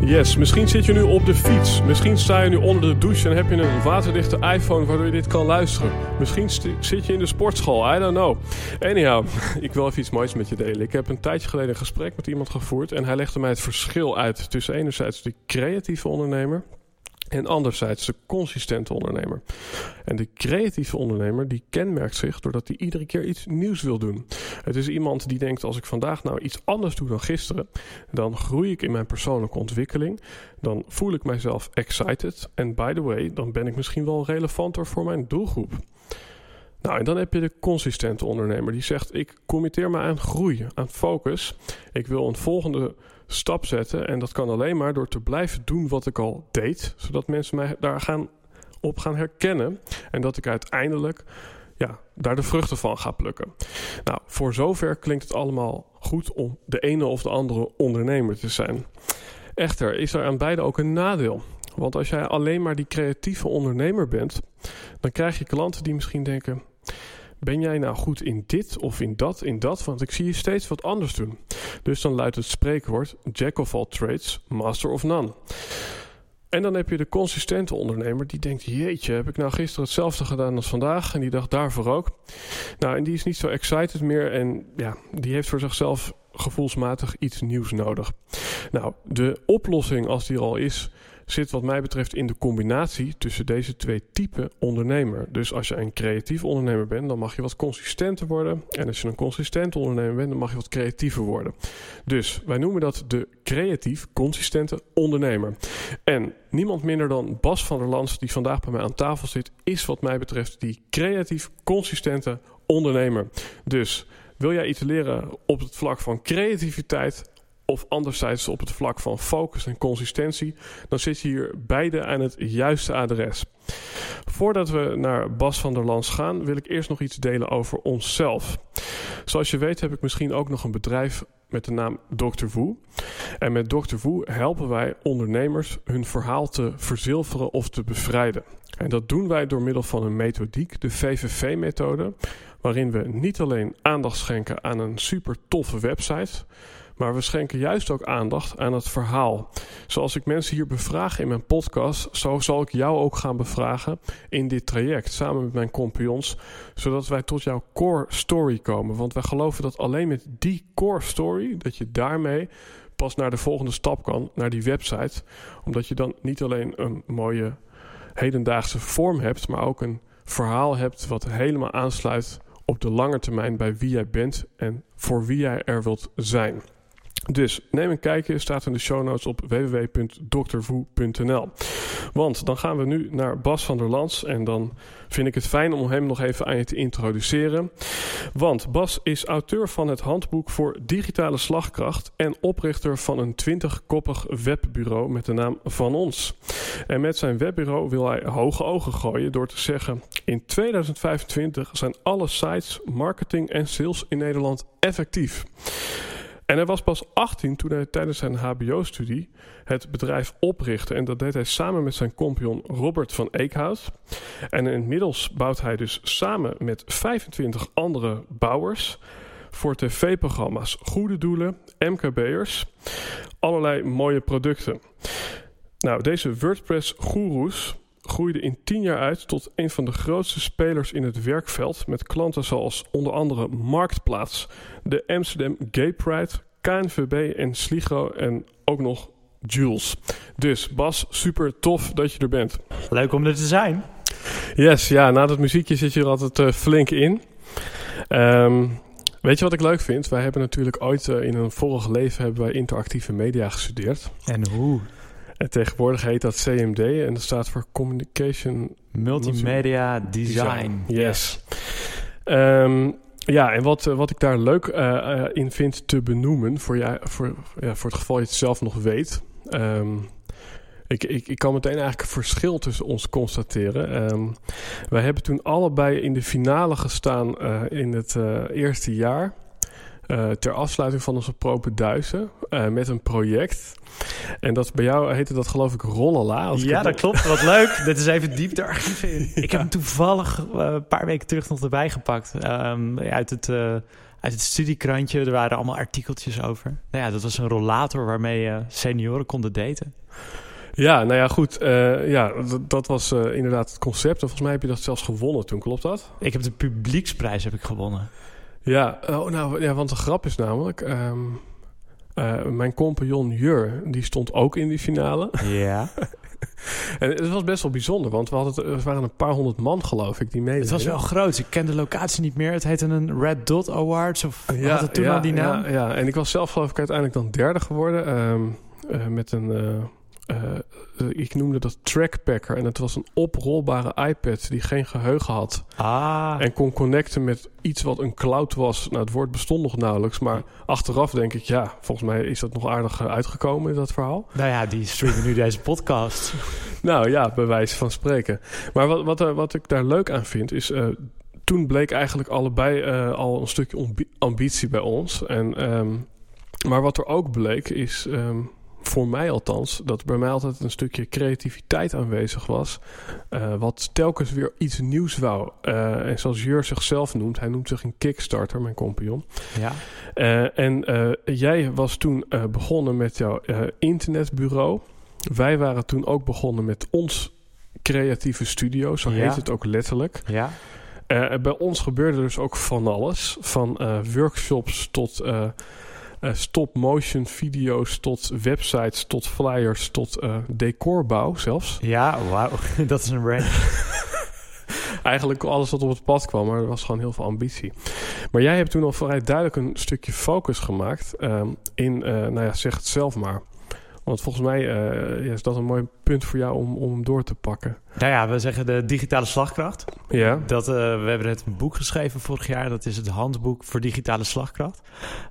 Yes, misschien zit je nu op de fiets. Misschien sta je nu onder de douche en heb je een waterdichte iPhone waardoor je dit kan luisteren. Misschien zit je in de sportschool, I don't know. Anyhow, ik wil even iets moois met je delen. Ik heb een tijdje geleden een gesprek met iemand gevoerd en hij legde mij het verschil uit tussen enerzijds de creatieve ondernemer en anderzijds de consistente ondernemer. En de creatieve ondernemer die kenmerkt zich doordat hij iedere keer iets nieuws wil doen. Het is iemand die denkt als ik vandaag nou iets anders doe dan gisteren, dan groei ik in mijn persoonlijke ontwikkeling. Dan voel ik mijzelf excited. En by the way, dan ben ik misschien wel relevanter voor mijn doelgroep. Nou, en dan heb je de consistente ondernemer die zegt: Ik committeer me aan groei, aan focus. Ik wil een volgende stap zetten. En dat kan alleen maar door te blijven doen wat ik al deed, zodat mensen mij daar gaan, op gaan herkennen. En dat ik uiteindelijk ja, daar de vruchten van ga plukken. Nou, voor zover klinkt het allemaal goed om de ene of de andere ondernemer te zijn. Echter is er aan beide ook een nadeel. Want als jij alleen maar die creatieve ondernemer bent, dan krijg je klanten die misschien denken: ben jij nou goed in dit of in dat, in dat? Want ik zie je steeds wat anders doen. Dus dan luidt het spreekwoord: Jack of all trades, master of none. En dan heb je de consistente ondernemer die denkt: Jeetje, heb ik nou gisteren hetzelfde gedaan als vandaag? En die dacht daarvoor ook. Nou, en die is niet zo excited meer en ja, die heeft voor zichzelf gevoelsmatig iets nieuws nodig. Nou, de oplossing, als die er al is, zit wat mij betreft in de combinatie tussen deze twee typen ondernemer. Dus als je een creatief ondernemer bent, dan mag je wat consistenter worden. En als je een consistent ondernemer bent, dan mag je wat creatiever worden. Dus wij noemen dat de creatief consistente ondernemer. En niemand minder dan Bas van der Lans, die vandaag bij mij aan tafel zit, is wat mij betreft die creatief consistente ondernemer. Dus wil jij iets leren op het vlak van creativiteit, of anderzijds op het vlak van focus en consistentie, dan zit je hier beide aan het juiste adres. Voordat we naar Bas van der Lans gaan, wil ik eerst nog iets delen over onszelf. Zoals je weet heb ik misschien ook nog een bedrijf met de naam Dr. Woe. En met Dr. Woe helpen wij ondernemers hun verhaal te verzilveren of te bevrijden. En dat doen wij door middel van een methodiek, de VVV-methode, waarin we niet alleen aandacht schenken aan een super toffe website, maar we schenken juist ook aandacht aan het verhaal. Zoals ik mensen hier bevraag in mijn podcast, zo zal ik jou ook gaan bevragen in dit traject samen met mijn compagnons, zodat wij tot jouw core story komen. Want wij geloven dat alleen met die core story, dat je daarmee pas naar de volgende stap kan, naar die website. Omdat je dan niet alleen een mooie hedendaagse vorm hebt, maar ook een verhaal hebt wat helemaal aansluit op de lange termijn bij wie jij bent en voor wie jij er wilt zijn. Dus neem een kijkje, staat in de show notes op www.doktervoe.nl. Want dan gaan we nu naar Bas van der Lans en dan vind ik het fijn om hem nog even aan je te introduceren. Want Bas is auteur van het handboek voor digitale slagkracht en oprichter van een 20-koppig webbureau met de naam Van Ons. En met zijn webbureau wil hij hoge ogen gooien door te zeggen: in 2025 zijn alle sites, marketing en sales in Nederland effectief. En hij was pas 18 toen hij tijdens zijn HBO-studie het bedrijf oprichtte. En dat deed hij samen met zijn compagnon Robert van Eekhout. En inmiddels bouwt hij dus samen met 25 andere bouwers voor tv-programma's, goede doelen, MKB'ers, allerlei mooie producten. Nou, deze WordPress-goeroes groeide in 10 jaar uit tot een van de grootste spelers in het werkveld. Met klanten zoals onder andere Marktplaats, de Amsterdam Gay Pride, KNVB en Sligo en ook nog Jules. Dus Bas, super tof dat je er bent. Leuk om er te zijn. Yes, ja, na dat muziekje zit je er altijd uh, flink in. Um, weet je wat ik leuk vind? Wij hebben natuurlijk ooit uh, in een vorig leven hebben wij interactieve media gestudeerd. En hoe? En tegenwoordig heet dat CMD en dat staat voor Communication... Multimedia Design. Design. Yes. Um, ja, en wat, wat ik daar leuk uh, in vind te benoemen, voor, je, voor, ja, voor het geval je het zelf nog weet. Um, ik, ik, ik kan meteen eigenlijk een verschil tussen ons constateren. Um, wij hebben toen allebei in de finale gestaan uh, in het uh, eerste jaar. Uh, ter afsluiting van onze propenduizen met een project. En dat bij jou heette dat geloof ik Rollala. Ja, dat klopt. Wat leuk. Dit is even diep de archieven in. Ik heb hem toevallig een paar weken terug nog erbij gepakt. Um, uit het uit het studiekrantje. Er waren allemaal artikeltjes over. Nou ja, dat was een rollator waarmee uh, senioren konden daten. Ja, nou ja, goed. Uh, ja, dat was uh, inderdaad het concept. En volgens mij heb je dat zelfs gewonnen toen, klopt dat? Ik heb de publieksprijs heb ik gewonnen. Ja, oh, nou, ja want de grap is namelijk... Um, uh, mijn compagnon Jur, die stond ook in die finale. Ja. en het was best wel bijzonder, want we hadden het, waren een paar honderd man, geloof ik, die meededen. Het was wel groot. Ik ken de locatie niet meer. Het heette een Red Dot Awards, of ja, had het toen ja, al die naam? Ja, ja, en ik was zelf geloof ik uiteindelijk dan derde geworden. Um, uh, met een... Uh, uh, ik noemde dat Trackpacker. En het was een oprolbare iPad die geen geheugen had. Ah. En kon connecten met iets wat een cloud was. Nou, het woord bestond nog nauwelijks. Maar achteraf denk ik, ja, volgens mij is dat nog aardig uitgekomen in dat verhaal. Nou ja, die streamen nu deze podcast. nou ja, bij wijze van spreken. Maar wat, wat, wat ik daar leuk aan vind is... Uh, toen bleek eigenlijk allebei uh, al een stukje ambitie bij ons. En, um, maar wat er ook bleek is... Um, voor mij althans, dat bij mij altijd een stukje creativiteit aanwezig was. Uh, wat telkens weer iets nieuws wou. Uh, en zoals Jur zichzelf noemt, hij noemt zich een Kickstarter, mijn compagnon. Ja. Uh, en jij was toen begonnen met jouw internetbureau. Wij waren toen ook begonnen met ons creatieve studio, zo heet het ook letterlijk. Ja. Bij ons gebeurde dus ook van alles. Van workshops tot uh, stop-motion video's, tot websites, tot flyers, tot decorbouw zelfs. Ja, wauw. Dat is een range. Eigenlijk alles wat op het pad kwam, maar er was gewoon heel veel ambitie. Maar jij hebt toen al vrij duidelijk een stukje focus gemaakt um, in, nou ja, zeg het zelf maar. Want volgens mij uh, ja, is dat een mooi punt voor jou om, om door te pakken. Nou ja, we zeggen de digitale slagkracht. Ja. Dat, uh, we hebben net een boek geschreven vorig jaar. Dat is het handboek voor digitale slagkracht.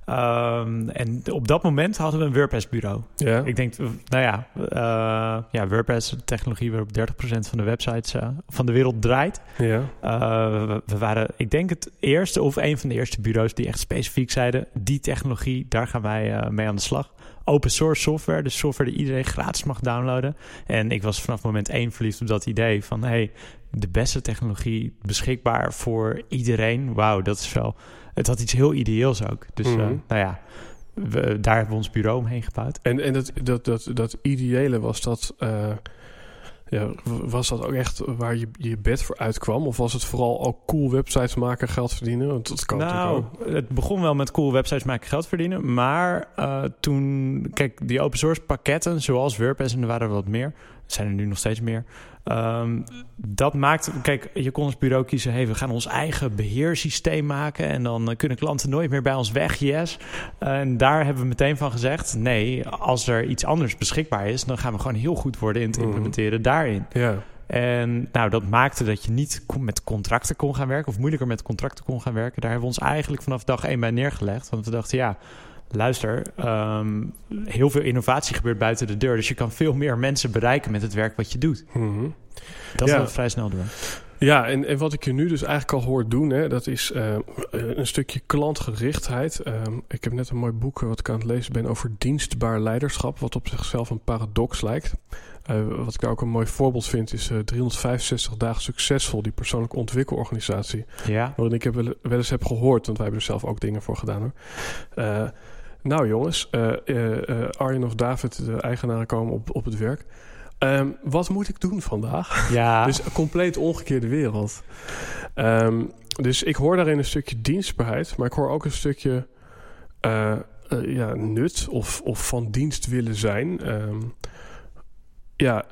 Um, en op dat moment hadden we een WordPress-bureau. Ja. Ik denk, nou ja, uh, ja WordPress, de technologie waarop 30% van de websites van de wereld draait. Ja. We, we, waren, ik denk het eerste of een van de eerste bureaus die echt specifiek zeiden... die technologie, daar gaan wij mee aan de slag open source software. Dus software die iedereen gratis mag downloaden. En ik was vanaf moment één verliefd op dat idee van... hey, de beste technologie beschikbaar voor iedereen. Wauw, dat is wel... Het had iets heel ideeels ook. Dus mm-hmm. uh, nou ja, we, daar hebben we ons bureau omheen gebouwd. En, en dat, dat, dat, dat ideële was dat... Uh... Ja, was dat ook echt waar je je bed voor uitkwam? Of was het vooral ook cool websites maken, geld verdienen? Want dat kan nou, ook. het begon wel met cool websites maken, geld verdienen. Maar uh, toen, kijk, die open source pakketten, zoals WordPress en er waren er wat meer. Er zijn er nu nog steeds meer. Um, dat maakt, kijk, je kon als bureau kiezen, hey, we gaan ons eigen beheersysteem maken en dan kunnen klanten nooit meer bij ons weg, yes. En daar hebben we meteen van gezegd, nee, als er iets anders beschikbaar is, dan gaan we gewoon heel goed worden in te implementeren mm. daarin. Ja. En nou, dat maakte dat je niet met contracten kon gaan werken, of moeilijker met contracten kon gaan werken. Daar hebben we ons eigenlijk vanaf dag één bij neergelegd, want we dachten, ja, luister, um, heel veel innovatie gebeurt buiten de deur. Dus je kan veel meer mensen bereiken met het werk wat je doet. Mm-hmm. Dat ja. is vrij snel doen. Ja, en, en wat ik je nu dus eigenlijk al hoor doen, hè, dat is uh, een stukje klantgerichtheid. Uh, ik heb net een mooi boek wat ik aan het lezen ben over dienstbaar leiderschap, wat op zichzelf een paradox lijkt. Uh, wat ik daar ook een mooi voorbeeld vind, is 365 dagen succesvol, die persoonlijke ontwikkelorganisatie. Ja. Waarin ik heb wel, wel eens heb gehoord, want wij hebben er zelf ook dingen voor gedaan hoor. Nou jongens, Arjen of David, de eigenaren, komen op, op het werk. Um, wat moet ik doen vandaag? Ja. dus een compleet omgekeerde wereld. Um, dus ik hoor daarin een stukje dienstbaarheid, maar ik hoor ook een stukje uh, eh, ja, nut of, of van dienst willen zijn. Ehm, ja,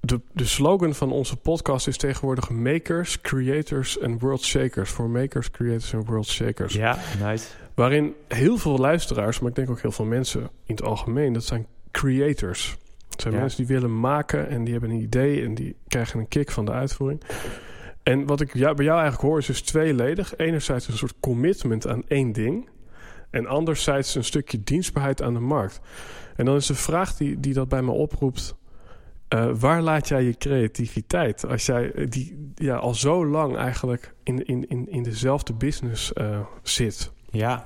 de, de slogan van onze podcast is tegenwoordig Makers, Creators en World Shakers. Voor Makers, Creators en World Shakers. Ja, nice. Waarin heel veel luisteraars, maar ik denk ook heel veel mensen in het algemeen, dat zijn creators. Het zijn Ja. mensen die willen maken en die hebben een idee en die krijgen een kick van de uitvoering. En wat ik bij jou eigenlijk hoor is dus tweeledig. Enerzijds een soort commitment aan één ding. En anderzijds een stukje dienstbaarheid aan de markt. En dan is de vraag die, die dat bij me oproept. eh, waar laat jij je creativiteit? Als jij eh, die ja, al zo lang eigenlijk in, in, in, in dezelfde business eh, zit. Ja,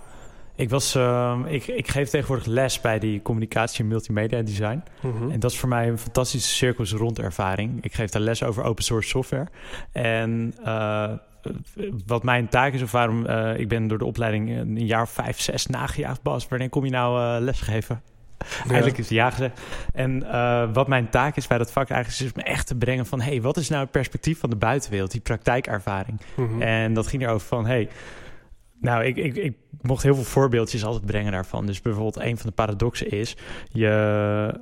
ik, was, ehm, ik, ik geef tegenwoordig les bij die communicatie en multimedia design. Mhm. En dat is voor mij een fantastische circus rond ervaring. Ik geef daar les over open source software. En eh, wat mijn taak is, of waarom eh, ik ben door de opleiding een jaar of vijf, zes nagejaagd, Bas. Wanneer kom je nou eh lesgeven? Eigenlijk is het ja gezegd. En wat mijn taak is bij dat vak eigenlijk is, is me echt te brengen van... hey, wat is nou het perspectief van de buitenwereld, die praktijkervaring? Mhm. En dat ging erover van, hey, nou, ik, ik, ik mocht heel veel voorbeeldjes altijd brengen daarvan. Dus bijvoorbeeld een van de paradoxen is, je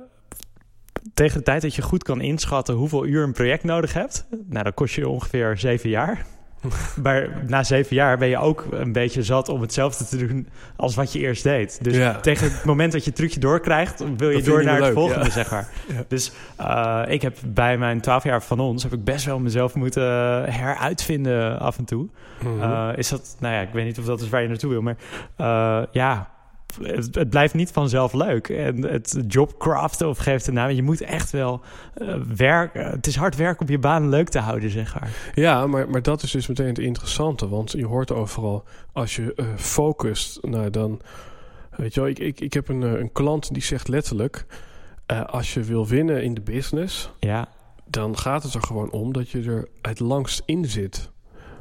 tegen de tijd dat je goed kan inschatten hoeveel uur een project nodig hebt, nou, dan kost je ongeveer zeven jaar. Maar na zeven jaar ben je ook een beetje zat om hetzelfde te doen als wat je eerst deed. Dus Ja. tegen het moment dat je het trucje doorkrijgt, wil je door je naar het leuk, volgende, ja. zeg maar. Ja. Dus eh, ik heb bij mijn twaalf jaar van ons, heb ik best wel mezelf moeten heruitvinden af en toe. Mhm. Eh, is dat, nou ja, ik weet niet of dat is waar je naartoe wil, maar eh, ja, het, het blijft niet vanzelf leuk. En het jobcraften of geeft het naam, je moet echt wel eh werken. Het is hard werken om je baan leuk te houden, zeg maar. Ja, maar, maar dat is dus meteen het interessante. Want je hoort overal, als je eh, focust, nou dan... Weet je wel, ik, ik, ik heb een, eh, een klant die zegt letterlijk... eh, als je wil winnen in de business, Ja, dan gaat het er gewoon om dat je er het langst in zit.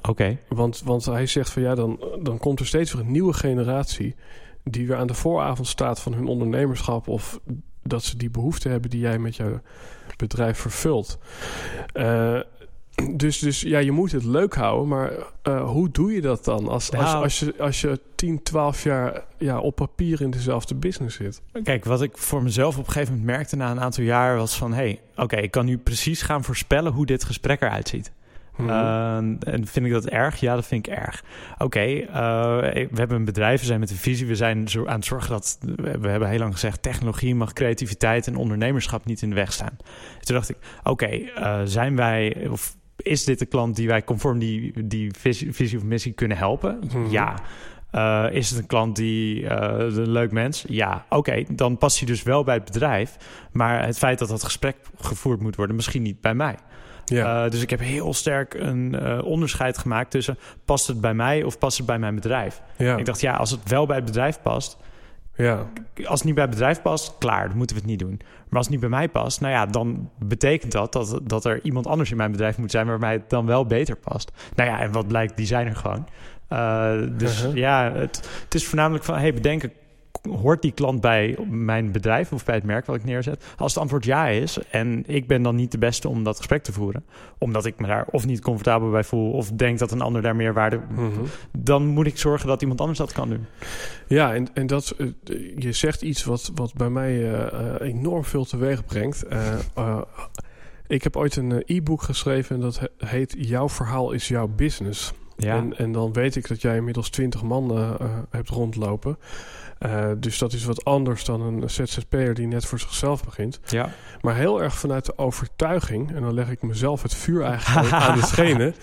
oké. Want, want hij zegt van ja, dan, dan komt er steeds weer een nieuwe generatie... die weer aan de vooravond staat van hun ondernemerschap... of dat ze die behoefte hebben die jij met jouw bedrijf vervult. Eh, dus, dus ja, je moet het leuk houden, maar eh, hoe doe je dat dan? Als, als, Nou. als, je, als je 10, 12 jaar ja, op papier in dezelfde business zit. Kijk, wat ik voor mezelf op een gegeven moment merkte na een aantal jaar was van... hé, hey, oké, ik kan nu precies gaan voorspellen hoe dit gesprek eruit ziet. Mhm. Uh, en vind ik dat erg? Ja, dat vind ik erg. Oké, uh, we hebben een bedrijf, we zijn met een visie, we zijn zo aan het zorgen dat, we hebben heel lang gezegd, technologie mag creativiteit en ondernemerschap niet in de weg staan. Toen dacht ik, oké, okay, uh, zijn wij, of is dit de klant die wij conform die, die visie, visie of missie kunnen helpen? Mhm. Ja. Uh, is het een klant die uh, een leuk mens? Ja, oké, okay, dan past hij dus wel bij het bedrijf. Maar het feit dat dat gesprek gevoerd moet worden, misschien niet bij mij. Ja. Uh, dus ik heb heel sterk een uh, onderscheid gemaakt tussen past het bij mij of past het bij mijn bedrijf. Ja. Ik dacht, ja, als het wel bij het bedrijf past, ja. als het niet bij het bedrijf past, klaar, dan moeten we het niet doen. Maar als het niet bij mij past, nou ja, dan betekent dat dat, dat er iemand anders in mijn bedrijf moet zijn waarbij het dan wel beter past. Nou ja, en wat blijkt, die zijn er gewoon. Uh, dus uh -huh. ja, het, het, is voornamelijk van, hey, bedenken, hoort die klant bij mijn bedrijf of bij het merk wat ik neerzet? Als het antwoord ja is en ik ben dan niet de beste om dat gesprek te voeren, omdat ik me daar of niet comfortabel bij voel of denk dat een ander daar meer waarde, mm -hmm. dan moet ik zorgen dat iemand anders dat kan doen. Ja, en, en dat, uh, je zegt iets wat, wat bij mij uh, enorm veel teweeg brengt. Uh, ik heb ooit een e-book geschreven en dat heet Jouw verhaal is jouw business. Ja. En, en dan weet ik dat jij inmiddels twintig man hebt rondlopen. Uh, dus dat is wat anders dan een ZZP'er die net voor zichzelf begint. Ja. Maar heel erg vanuit de overtuiging, en dan leg ik mezelf het vuur eigenlijk aan de schenen.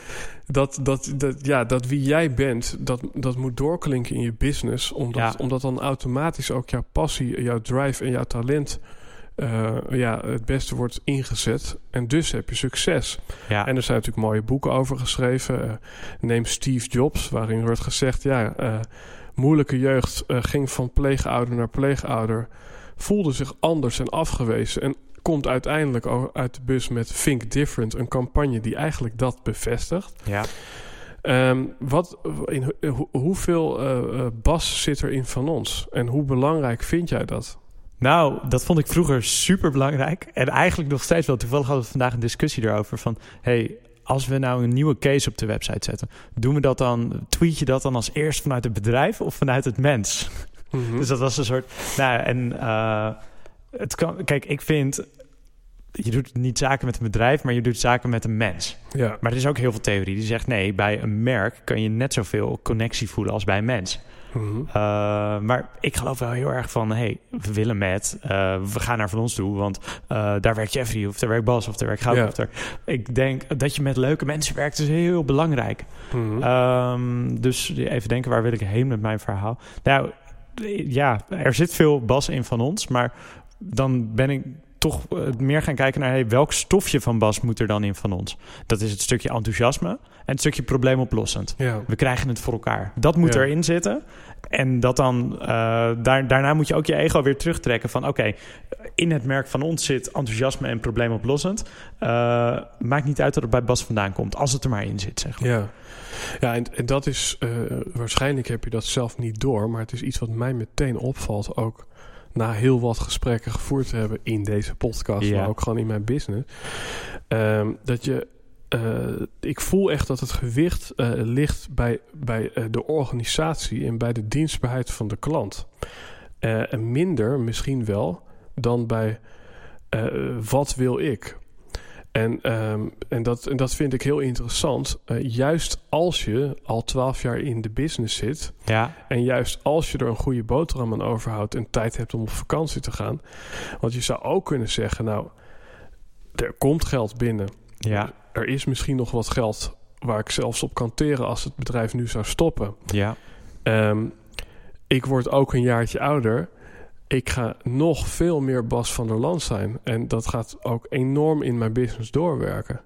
Dat, dat, dat, ja, dat wie jij bent, dat, dat moet doorklinken in je business. Omdat, Ja. omdat dan automatisch ook jouw passie, jouw drive en jouw talent uh, ja, het beste wordt ingezet. En dus heb je succes. Ja. En er zijn natuurlijk mooie boeken over geschreven. Uh, neem Steve Jobs, waarin wordt gezegd... ja, uh, moeilijke jeugd uh, ging van pleegouder naar pleegouder... voelde zich anders en afgewezen... en komt uiteindelijk uit de bus met Think Different... een campagne die eigenlijk dat bevestigt. Ja. Um, wat, in, ho, hoeveel uh, bas zit er in van ons? En hoe belangrijk vind jij dat? Nou, dat vond ik vroeger super belangrijk. En eigenlijk nog steeds wel. Toevallig hadden we vandaag een discussie erover van... hey, als we nou een nieuwe case op de website zetten... doen we dat dan, tweet je dat dan als eerst vanuit het bedrijf of vanuit het mens? Mhm. Dus dat was een soort. Nou, en eh, het kan. Kijk, ik vind. Je doet niet zaken met een bedrijf, maar je doet zaken met een mens. ja. Maar er is ook heel veel theorie die zegt: nee, bij een merk kan je net zoveel connectie voelen als bij een mens. Mhm. Uh, maar ik geloof wel heel erg van: hey, we willen met, uh, we gaan naar van ons toe, want uh, daar werkt Jeffrey, of daar werkt Bas, of daar werkt Goud. Ja. Of daar. Ik denk dat je met leuke mensen werkt, is heel belangrijk. Mhm. Um, dus even denken, waar wil ik heen met mijn verhaal? Nou, ja, er zit veel Bas in van ons, maar dan ben ik toch uh, meer gaan kijken naar hey, welk stofje van Bas moet er dan in van ons. Dat is het stukje enthousiasme en het stukje probleemoplossend. ja. We krijgen het voor elkaar. Dat moet Ja. erin zitten. En dat dan, uh, daar, daarna moet je ook je ego weer terugtrekken van oké, in het merk van ons zit enthousiasme en probleemoplossend. Uh, maakt niet uit dat het bij Bas vandaan komt, als het er maar in zit, zeg maar. Ja, ja en, en dat is, uh, waarschijnlijk heb je dat zelf niet door, maar het is iets wat mij meteen opvalt ook na heel wat gesprekken gevoerd te hebben in deze podcast, Ja. maar ook gewoon in mijn business. Um, dat je, uh, ik voel echt dat het gewicht uh, ligt bij, bij uh, de organisatie en bij de dienstbaarheid van de klant. En minder misschien wel dan bij wat wil ik. En, um, en, dat, en dat vind ik heel interessant. Uh, juist als je al twaalf jaar in de business zit. Ja. En juist als je er een goede boterham aan overhoudt. en tijd hebt om op vakantie te gaan. Want je zou ook kunnen zeggen: Nou, er komt geld binnen. Ja. Er is misschien nog wat geld waar ik zelfs op kan teren als het bedrijf nu zou stoppen. Ja. Um, ik word ook een jaartje ouder ik ga nog veel meer Bas van der Land zijn. En dat gaat ook enorm in mijn business doorwerken.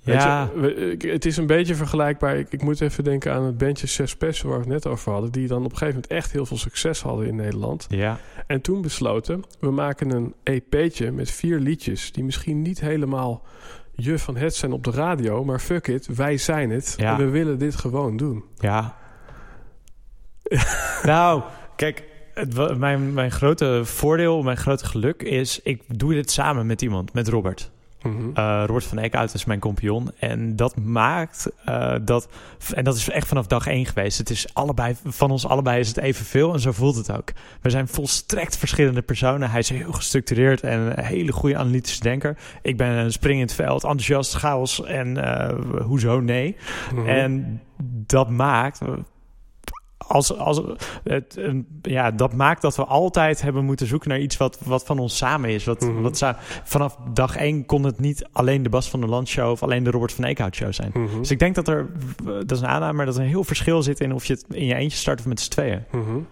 Ja. Je, het is een beetje vergelijkbaar. Ik, ik, moet even denken aan het bandje Zes Pessen waar we het net over hadden. Die dan op een gegeven moment echt heel veel succes hadden in Nederland. Ja. En toen besloten, we maken een EP'tje met vier liedjes... die misschien niet helemaal je van het zijn op de radio... maar fuck it, wij zijn het. Ja. En we willen dit gewoon doen. Ja. nou, kijk... Het, mijn, mijn grote voordeel, mijn grote geluk is... ik doe dit samen met iemand, met Robert. Mm -hmm. uh, Robert van Eekhout is mijn compagnon. En dat maakt uh, dat... En dat is echt vanaf dag één geweest. Het is allebei, van ons allebei is het evenveel. En zo voelt het ook. We zijn volstrekt verschillende personen. Hij is heel gestructureerd en een hele goede analytische denker. Ik ben een spring in het veld, enthousiast, chaos en uh, hoezo nee. Mhm. Mm -hmm. En dat maakt als, als, het, ja, dat maakt dat we altijd hebben moeten zoeken naar iets wat, wat van ons samen is. Wat, Mhm. mm -hmm. wat sa- vanaf dag één kon het niet alleen de Bas van der Land show of alleen de Robert van Eekhout show zijn. Mm -hmm. Dus ik denk dat er, dat is een aanname, dat er een heel verschil zit in of je het in je eentje start of met z'n tweeën. Mm -hmm.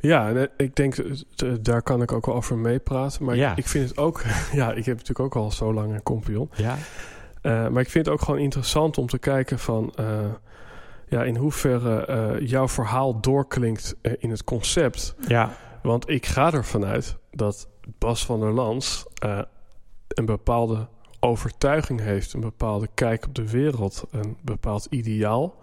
Ja, en ik denk, daar kan ik ook wel over meepraten. Maar ja. ik vind het ook, ja, ik heb natuurlijk ook al zo lang een compagnon. Ja. Uh, maar ik vind het ook gewoon interessant om te kijken van... Uh, ja, in hoeverre uh, jouw verhaal doorklinkt uh, in het concept. Ja. Want ik ga ervan uit dat Bas van der Lans uh, een bepaalde overtuiging heeft, een bepaalde kijk op de wereld, een bepaald ideaal,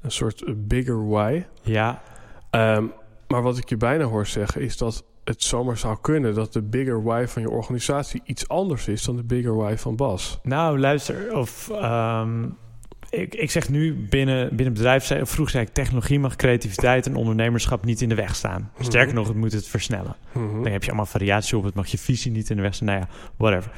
een soort bigger why. Ja. Um, maar wat ik je bijna hoor zeggen is dat het zomaar zou kunnen dat de bigger why van je organisatie iets anders is dan de bigger why van Bas. Nou, luister, of um, ik, ik zeg nu binnen, binnen bedrijf, vroeger zei ik technologie mag creativiteit en ondernemerschap niet in de weg staan. Mhm. Sterker nog, het moet het versnellen. -hmm. Dan heb je allemaal variatie op, het mag je visie niet in de weg staan. Nou ja, whatever.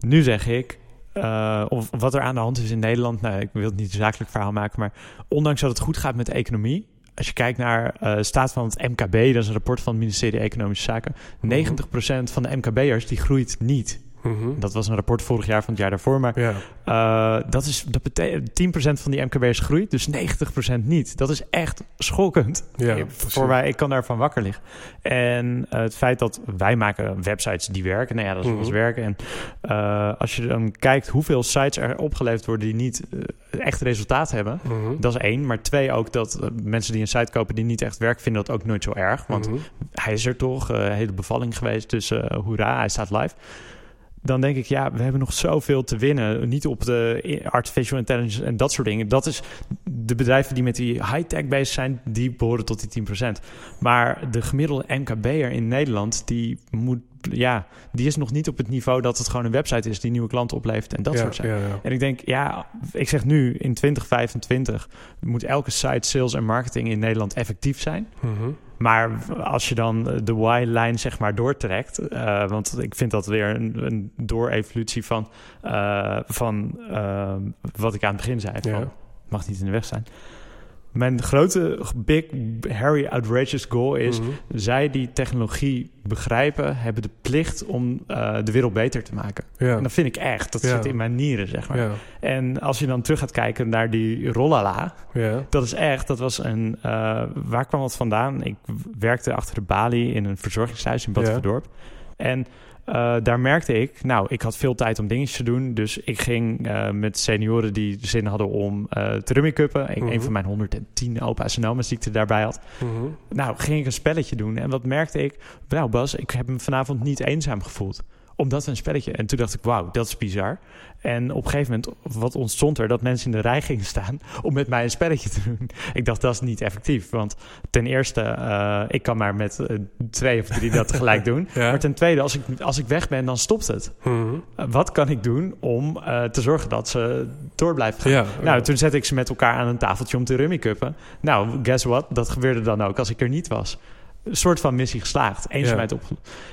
Nu zeg ik, uh, of wat er aan de hand is in Nederland, nou, ik wil het niet een zakelijk verhaal maken, maar ondanks dat het goed gaat met de economie, als je kijkt naar de uh, staat van het MKB, dat is een rapport van het ministerie Economische Zaken, Mhm. 90% van de MKB'ers die groeit niet. Mm -hmm. Dat was een rapport vorig jaar van het jaar daarvoor. Maar ja. uh, dat, is, dat betekent 10% van die MKB'ers groeit, dus 90% niet. Dat is echt schokkend. Ja, voor wij, ik kan daarvan wakker liggen. En uh, het feit dat wij maken websites die werken, nou ja, dat is Mhm. mm -hmm. werken. En uh, als je dan kijkt hoeveel sites er opgeleverd worden die niet echt resultaat hebben, mm -hmm. dat is één. Maar twee ook dat mensen die een site kopen die niet echt werkt, vinden dat ook nooit zo erg. Want -hmm. hij is er toch, een hele bevalling geweest, dus hoera, hij staat live dan denk ik, ja, we hebben nog zoveel te winnen. Niet op de artificial intelligence en dat soort dingen. Dat is de bedrijven die met die high-tech bezig zijn, die behoren tot die 10%. Maar de gemiddelde MKB'er in Nederland, die moet ja, die is nog niet op het niveau dat het gewoon een website is die nieuwe klanten oplevert en dat ja, soort zaken. ja, ja. En ik denk, ja, ik zeg nu in 2025 moet elke site sales en marketing in Nederland effectief zijn. Mhm. Maar als je dan de Y-lijn zeg maar doortrekt, eh, want ik vind dat weer een, een doorevolutie van, eh, van eh, wat ik aan het begin zei. Van. Mag niet in de weg zijn. Mijn grote, big, hairy, outrageous goal is... Mhm. zij die technologie begrijpen... hebben de plicht om eh, de wereld beter te maken. Ja. En dat vind ik echt. Dat Ja. zit in mijn nieren, zeg maar. Ja. En als je dan terug gaat kijken naar die Rollala... Ja. dat is echt, dat was een... eh, waar kwam dat vandaan? Ik werkte achter de balie in een verzorgingshuis in Badverdorp. En eh, daar merkte ik, nou, ik had veel tijd om dingetjes te doen. Dus ik ging eh, met senioren die zin hadden om eh te rummikuppen. Ik- Mhm. Een van mijn 110 opa's en oma's die ik er daarbij had. Mhm. Nou, ging ik een spelletje doen. En wat merkte ik? Nou, Bas, ik heb me vanavond niet eenzaam gevoeld. Omdat een spelletje. En toen dacht ik, wauw, dat is bizar. En op een gegeven moment, wat ontstond er? Dat mensen in de rij gingen staan om met mij een spelletje te doen. Ik dacht, dat is niet effectief. Want ten eerste, eh, ik kan maar met eh, twee of drie dat tegelijk doen. Ja. Maar ten tweede, als ik, als ik weg ben, dan stopt het. Mhm. Eh, wat kan ik doen om te zorgen dat ze door blijven gaan? Ja. Nou, toen zette ik ze met elkaar aan een tafeltje om te rummikuppen. Nou, guess what? Dat gebeurde dan ook als ik er niet was. Een soort van missie geslaagd. Eenzaamheid op.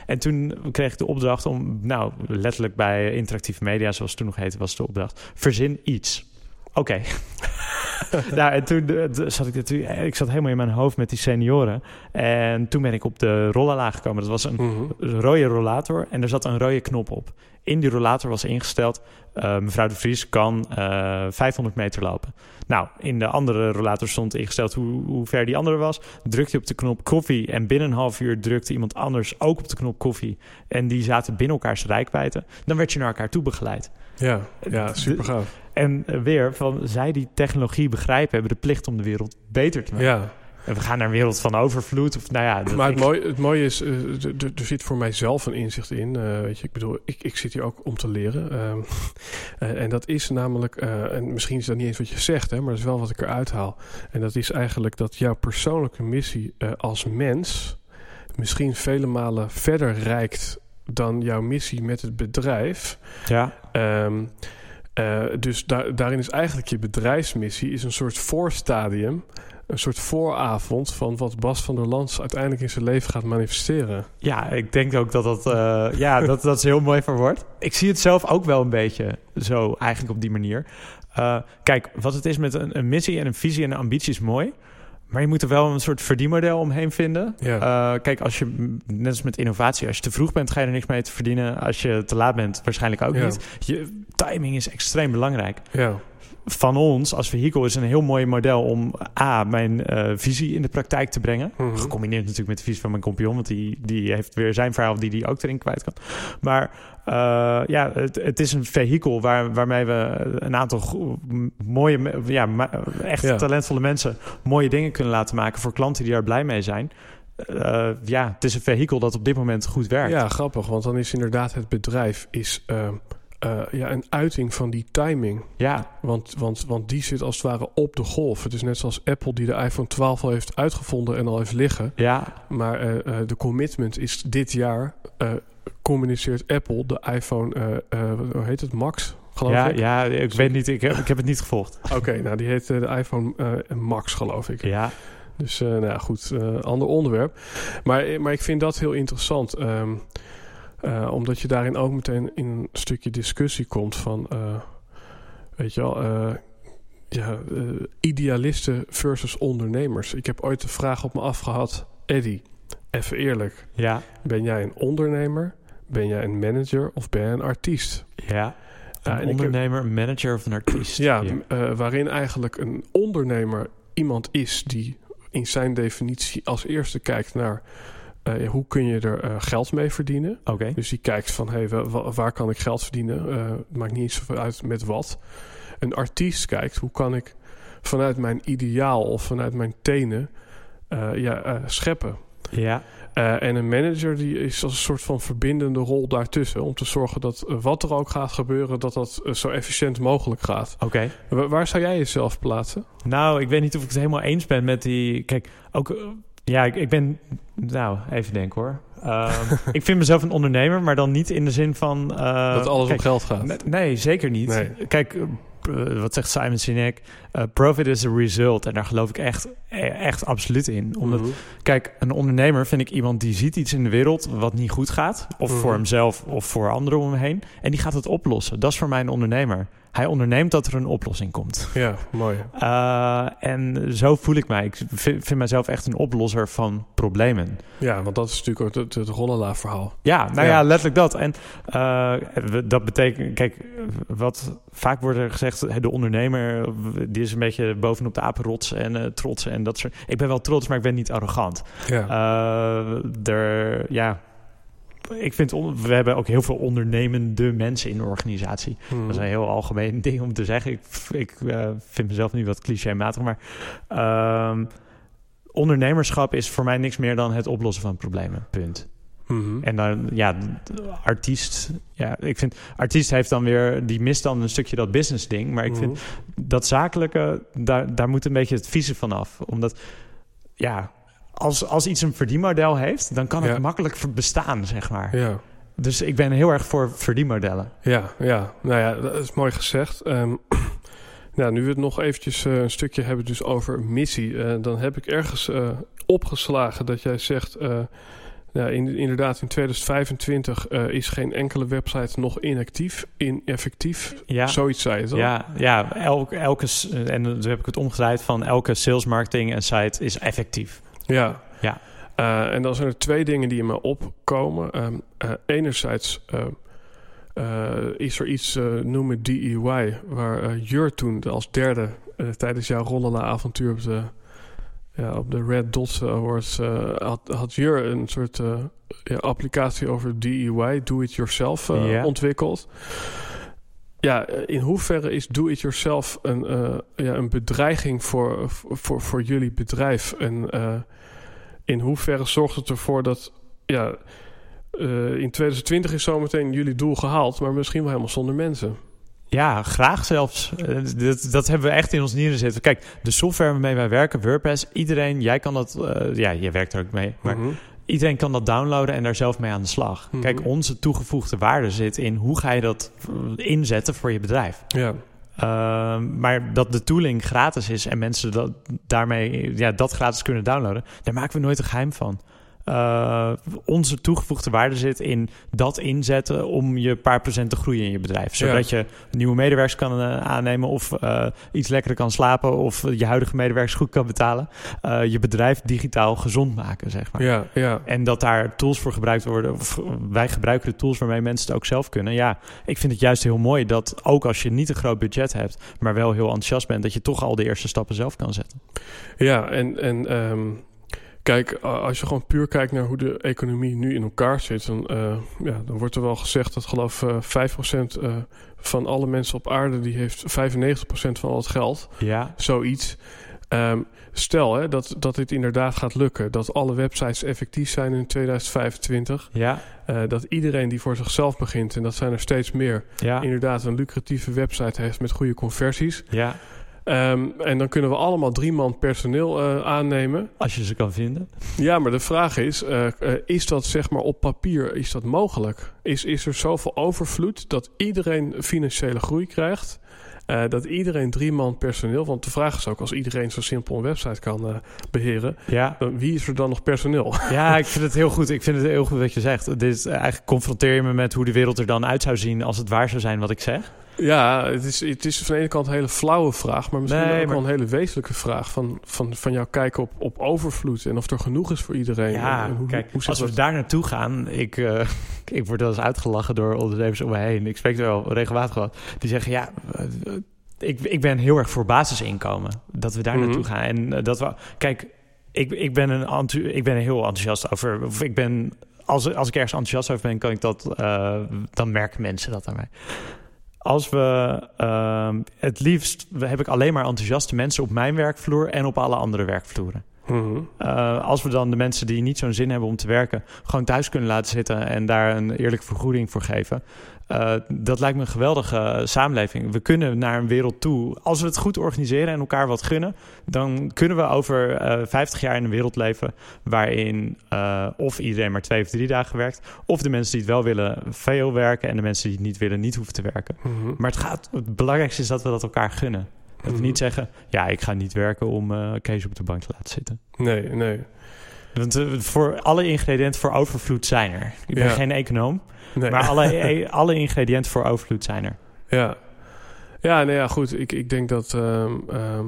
En toen kreeg ik de opdracht om, nou, letterlijk bij interactieve media, zoals het toen nog heette, was de opdracht: verzin iets. Oké. nou, en toen eh, zat ik natuurlijk, ik zat helemaal in mijn hoofd met die senioren. En toen ben ik op de rollala gekomen. Dat was een Mhm. rode rollator en er zat een rode knop op. In die rollator was ingesteld, eh, mevrouw de Vries kan eh 500 meter lopen. Nou, in de andere rollator stond ingesteld hoe, hoe ver die andere was. Drukte je op de knop koffie en binnen een half uur drukte iemand anders ook op de knop koffie. En die zaten binnen elkaars rijkwijde. Dan werd je naar elkaar toe begeleid. Ja. ja, super gaaf. En eh, weer, van zij die technologie begrijpen, hebben de plicht om de wereld beter te maken. Ja. We gaan naar een wereld van overvloed. Of, nou ja, dat- Maar het ik- mooie, het mooie is, eh, er zit voor mijzelf een inzicht in. eh, weet je, ik bedoel, ik, ik zit hier ook om te leren. ehm, eh, en dat is namelijk, en misschien is dat niet eens wat je zegt, hè, maar dat is wel wat ik eruit haal. En dat is eigenlijk dat jouw persoonlijke missie als mens misschien vele malen verder reikt dan jouw missie met het bedrijf. ja, Ehm, eh, dus daar, daarin is eigenlijk je bedrijfsmissie is een soort voorstadium, een soort vooravond van wat Bas van der Lans uiteindelijk in zijn leven gaat manifesteren. Ja, ik denk ook dat dat, eh, ja, dat, dat is heel mooi verwoord. Ik zie het zelf ook wel een beetje zo, eigenlijk op die manier. Eh, kijk, wat het is met een, een missie en een visie en een ambitie is mooi. Maar je moet er wel een soort verdienmodel omheen vinden. Ja. Eh, kijk, als je, net als met innovatie, als je te vroeg bent, ga je er niks mee te verdienen. Als je te laat bent, waarschijnlijk ook Ja. niet. Je, timing is extreem belangrijk Ja, van ons als vehikel is een heel mooi model om A, mijn eh, visie in de praktijk te brengen. Mhm. Gecombineerd natuurlijk met de visie van mijn compagnon, want die, die heeft weer zijn verhaal die die ook erin kwijt kan. Maar ja, het, het is een vehikel waar, waarmee we een aantal mooie, ja, echt Ja. talentvolle mensen mooie dingen kunnen laten maken voor klanten die daar blij mee zijn. Eh, ja, het is een vehikel dat op dit moment goed werkt. ja, grappig, want dan is inderdaad het bedrijf is, ehm, eh, ja, een uiting van die timing. ja, Want, want, want die zit als het ware op de golf. Het is net zoals Apple die de iPhone 12 al heeft uitgevonden en al heeft liggen. ja, Maar eh, eh, de commitment is dit jaar eh, communiceert Apple de iPhone, eh, eh, hoe heet het, Max? Geloof ja, ik. ja, ik weet niet, ik heb, ik heb het niet gevolgd. Oké, nou die heet eh, de iPhone Max, geloof ik. Ja, Dus nou ja, goed, ander onderwerp. Maar, maar ik vind dat heel interessant. ehm, eh, omdat je daarin ook meteen in een stukje discussie komt van... weet je wel, ja, idealisten versus ondernemers. Ik heb ooit de vraag op me afgehad... Eddie, even eerlijk. ja, Ben jij een ondernemer? Ben jij een manager of ben jij een artiest? ja. Een heb- ondernemer, een manager of een artiest. Ja, eh, waarin eigenlijk een ondernemer iemand is die in zijn definitie als eerste kijkt naar eh, hoe kun je er eh, geld mee verdienen. Oké. Dus die kijkt van hey, wa- wa- waar kan ik geld verdienen? Maakt niet eens zoveel uit met wat. Een artiest kijkt hoe kan ik vanuit mijn ideaal of vanuit mijn tenen ja, scheppen. Ja, Eh, en een manager die is als een soort van verbindende rol daartussen. Om te zorgen dat eh, wat er ook gaat gebeuren, dat dat eh, zo efficiënt mogelijk gaat. oké. Wa- waar zou jij jezelf plaatsen? Nou, ik weet niet of ik het helemaal eens ben met die... Kijk, ook... Ja, ik, ik ben... Nou, even denken hoor. Ehm, ik vind mezelf een ondernemer, maar dan niet in de zin van... uh, dat alles kijk, om geld gaat. Nee, nee zeker niet. Nee. Kijk, uh, wat zegt Simon Sinek? Uh, profit is a result. En daar geloof ik echt, echt absoluut in. Omdat, Mhm. kijk, een ondernemer vind ik iemand die ziet iets in de wereld wat niet goed gaat. Of Mhm. voor hemzelf of voor anderen om hem heen. En die gaat het oplossen. Dat is voor mij een ondernemer. Hij onderneemt dat er een oplossing komt. Ja, mooi. Uh, en zo voel ik mij. Ik vind, vind mezelf echt een oplosser van problemen. Ja, want dat is natuurlijk ook het, het Rollala-verhaal. Ja, nou ja. Ja. letterlijk dat. En uh, dat betekent, kijk, wat vaak wordt er gezegd, de ondernemer die is een beetje bovenop de apenrots en uh, trots en dat soort. Ik ben wel trots, maar ik ben niet arrogant. Ja. Er, ja. Ik vind, we hebben ook heel veel ondernemende mensen in de organisatie. Mhm. Dat is een heel algemeen ding om te zeggen. Ik, ik uh, vind mezelf nu wat clichématig, maar uh, ondernemerschap is voor mij niks meer dan het oplossen van problemen. Punt. Mhm. En dan, ja, artiest. Ja, ik vind, artiest heeft dan weer, die mist dan een stukje dat business ding. Maar ik vind dat zakelijke, daar, daar moet een beetje het vieze van af. Omdat, ja, als, als iets een verdienmodel heeft, dan kan het Ja. makkelijk bestaan, zeg maar. Ja. Dus ik ben heel erg voor verdienmodellen. Ja, ja, nou ja, dat is mooi gezegd. Ehm, nou, nu we het nog eventjes eh, een stukje hebben dus over missie, eh, dan heb ik ergens eh, opgeslagen dat jij zegt, ja, in, inderdaad in 2025 eh, is geen enkele website nog inactief, ineffectief. Ja. Zoiets zei je toch? Ja, ja elke, elke, en dan heb ik het omgedraaid van elke sales marketing en site is effectief. Ja. Ja. Eh, en dan zijn er twee dingen die in me opkomen. Ehm, eh, enerzijds eh, eh, is er iets, noemen DEY, waar eh, Jur toen als derde tijdens jouw Rollala-avontuur op de, ja, op de Red Dot Awards had, had Jur een soort ja, applicatie over DEY, Do It Yourself, ontwikkeld. Ja, eh, in hoeverre is Do It Yourself een, eh, ja, een bedreiging voor, voor, voor jullie bedrijf? En eh, in hoeverre zorgt het ervoor dat ja, in 2020 is zometeen jullie doel gehaald, maar misschien wel helemaal zonder mensen? Ja, graag zelfs. Dat, dat hebben we echt in ons nieren zitten. Kijk, de software waarmee wij werken, WordPress, iedereen, jij kan dat, ja, je werkt er ook mee, maar Mhm. Iedereen kan dat downloaden en daar zelf mee aan de slag. Mhm. Kijk, onze toegevoegde waarde zit in hoe ga je dat inzetten voor je bedrijf. Ja, Ehm, maar dat de tooling gratis is en mensen dat, daarmee ja, dat gratis kunnen downloaden, daar maken we nooit een geheim van. Eh, onze toegevoegde waarde zit in dat inzetten om je paar procent te groeien in je bedrijf. Zodat je nieuwe medewerkers kan eh, aannemen of eh, iets lekkerder kan slapen of je huidige medewerkers goed kan betalen. Je bedrijf digitaal gezond maken, zeg maar. ja, ja. En dat daar tools voor gebruikt worden. Of wij gebruiken de tools waarmee mensen het ook zelf kunnen. Ja, ik vind het juist heel mooi dat ook als je niet een groot budget hebt, maar wel heel enthousiast bent, dat je toch al de eerste stappen zelf kan zetten. Ja, en, en ehm, kijk, als je gewoon puur kijkt naar hoe de economie nu in elkaar zit, dan, eh, ja, dan wordt er wel gezegd dat geloof eh 5% eh, van alle mensen op aarde, die heeft 95% van al het geld. Ja, Zoiets. Ehm, stel hè, dat, dat dit inderdaad gaat lukken, dat alle websites effectief zijn in 2025, ja, eh, dat iedereen die voor zichzelf begint, en dat zijn er steeds meer, ja, inderdaad een lucratieve website heeft met goede conversies. ja. Ehm, en dan kunnen we allemaal drie man personeel eh, aannemen. Als je ze kan vinden. Ja, maar de vraag is, eh, eh, is dat zeg maar op papier, is dat mogelijk? Is, is er zoveel overvloed dat iedereen financiële groei krijgt? Dat iedereen drie man personeel, want de vraag is ook als iedereen zo simpel een website kan eh, beheren, Ja. dan wie is er dan nog personeel? ja, ik vind het heel goed. Ik vind het heel goed wat je zegt. Dit is, eigenlijk confronteer je me met hoe de wereld er dan uit zou zien als het waar zou zijn wat ik zeg. Ja, het is, het is van de ene kant een hele flauwe vraag, maar misschien Nee, ook maar- wel een hele wezenlijke vraag van, van, van jouw kijken op, op overvloed en of er genoeg is voor iedereen. Ja, En hoe, kijk, hoe als we dat? daar naartoe gaan, ik, eh, ik word wel eens uitgelachen door ondernemers om me heen. Ik spreek er wel regelmatig wat. Die zeggen, ja, eh, ik, ik ben heel erg voor basisinkomen. Dat we daar Mhm. naartoe gaan. En eh, dat we, kijk, ik, ik, ben een ik ben er heel enthousiast over. Of ik ben, als, als ik ergens enthousiast over ben, kan ik dat, dan merken mensen dat aan mij. Als we ehm, het liefst heb ik alleen maar enthousiaste mensen op mijn werkvloer en op alle andere werkvloeren. Mhm. Uh, als we dan de mensen die niet zo'n zin hebben om te werken, gewoon thuis kunnen laten zitten en daar een eerlijke vergoeding voor geven. Uh, dat lijkt me een geweldige samenleving. We kunnen naar een wereld toe. Als we het goed organiseren en elkaar wat gunnen, dan kunnen we over uh, 50 jaar in een wereld leven waarin uh, of iedereen maar twee of drie dagen werkt, of de mensen die het wel willen veel werken en de mensen die het niet willen niet hoeven te werken. Mhm. Maar het, gaat, het belangrijkste is dat we dat elkaar gunnen. Dat we Mhm. niet zeggen, ja, ik ga niet werken om eh, Kees op de bank te laten zitten. Nee, nee. Want eh, voor alle ingrediënten voor overvloed zijn er. Ik ben Ja. geen econoom, nee. maar alle, eh, alle ingrediënten voor overvloed zijn er. Ja, ja, nou ja, goed. Ik, ik denk dat. ehm,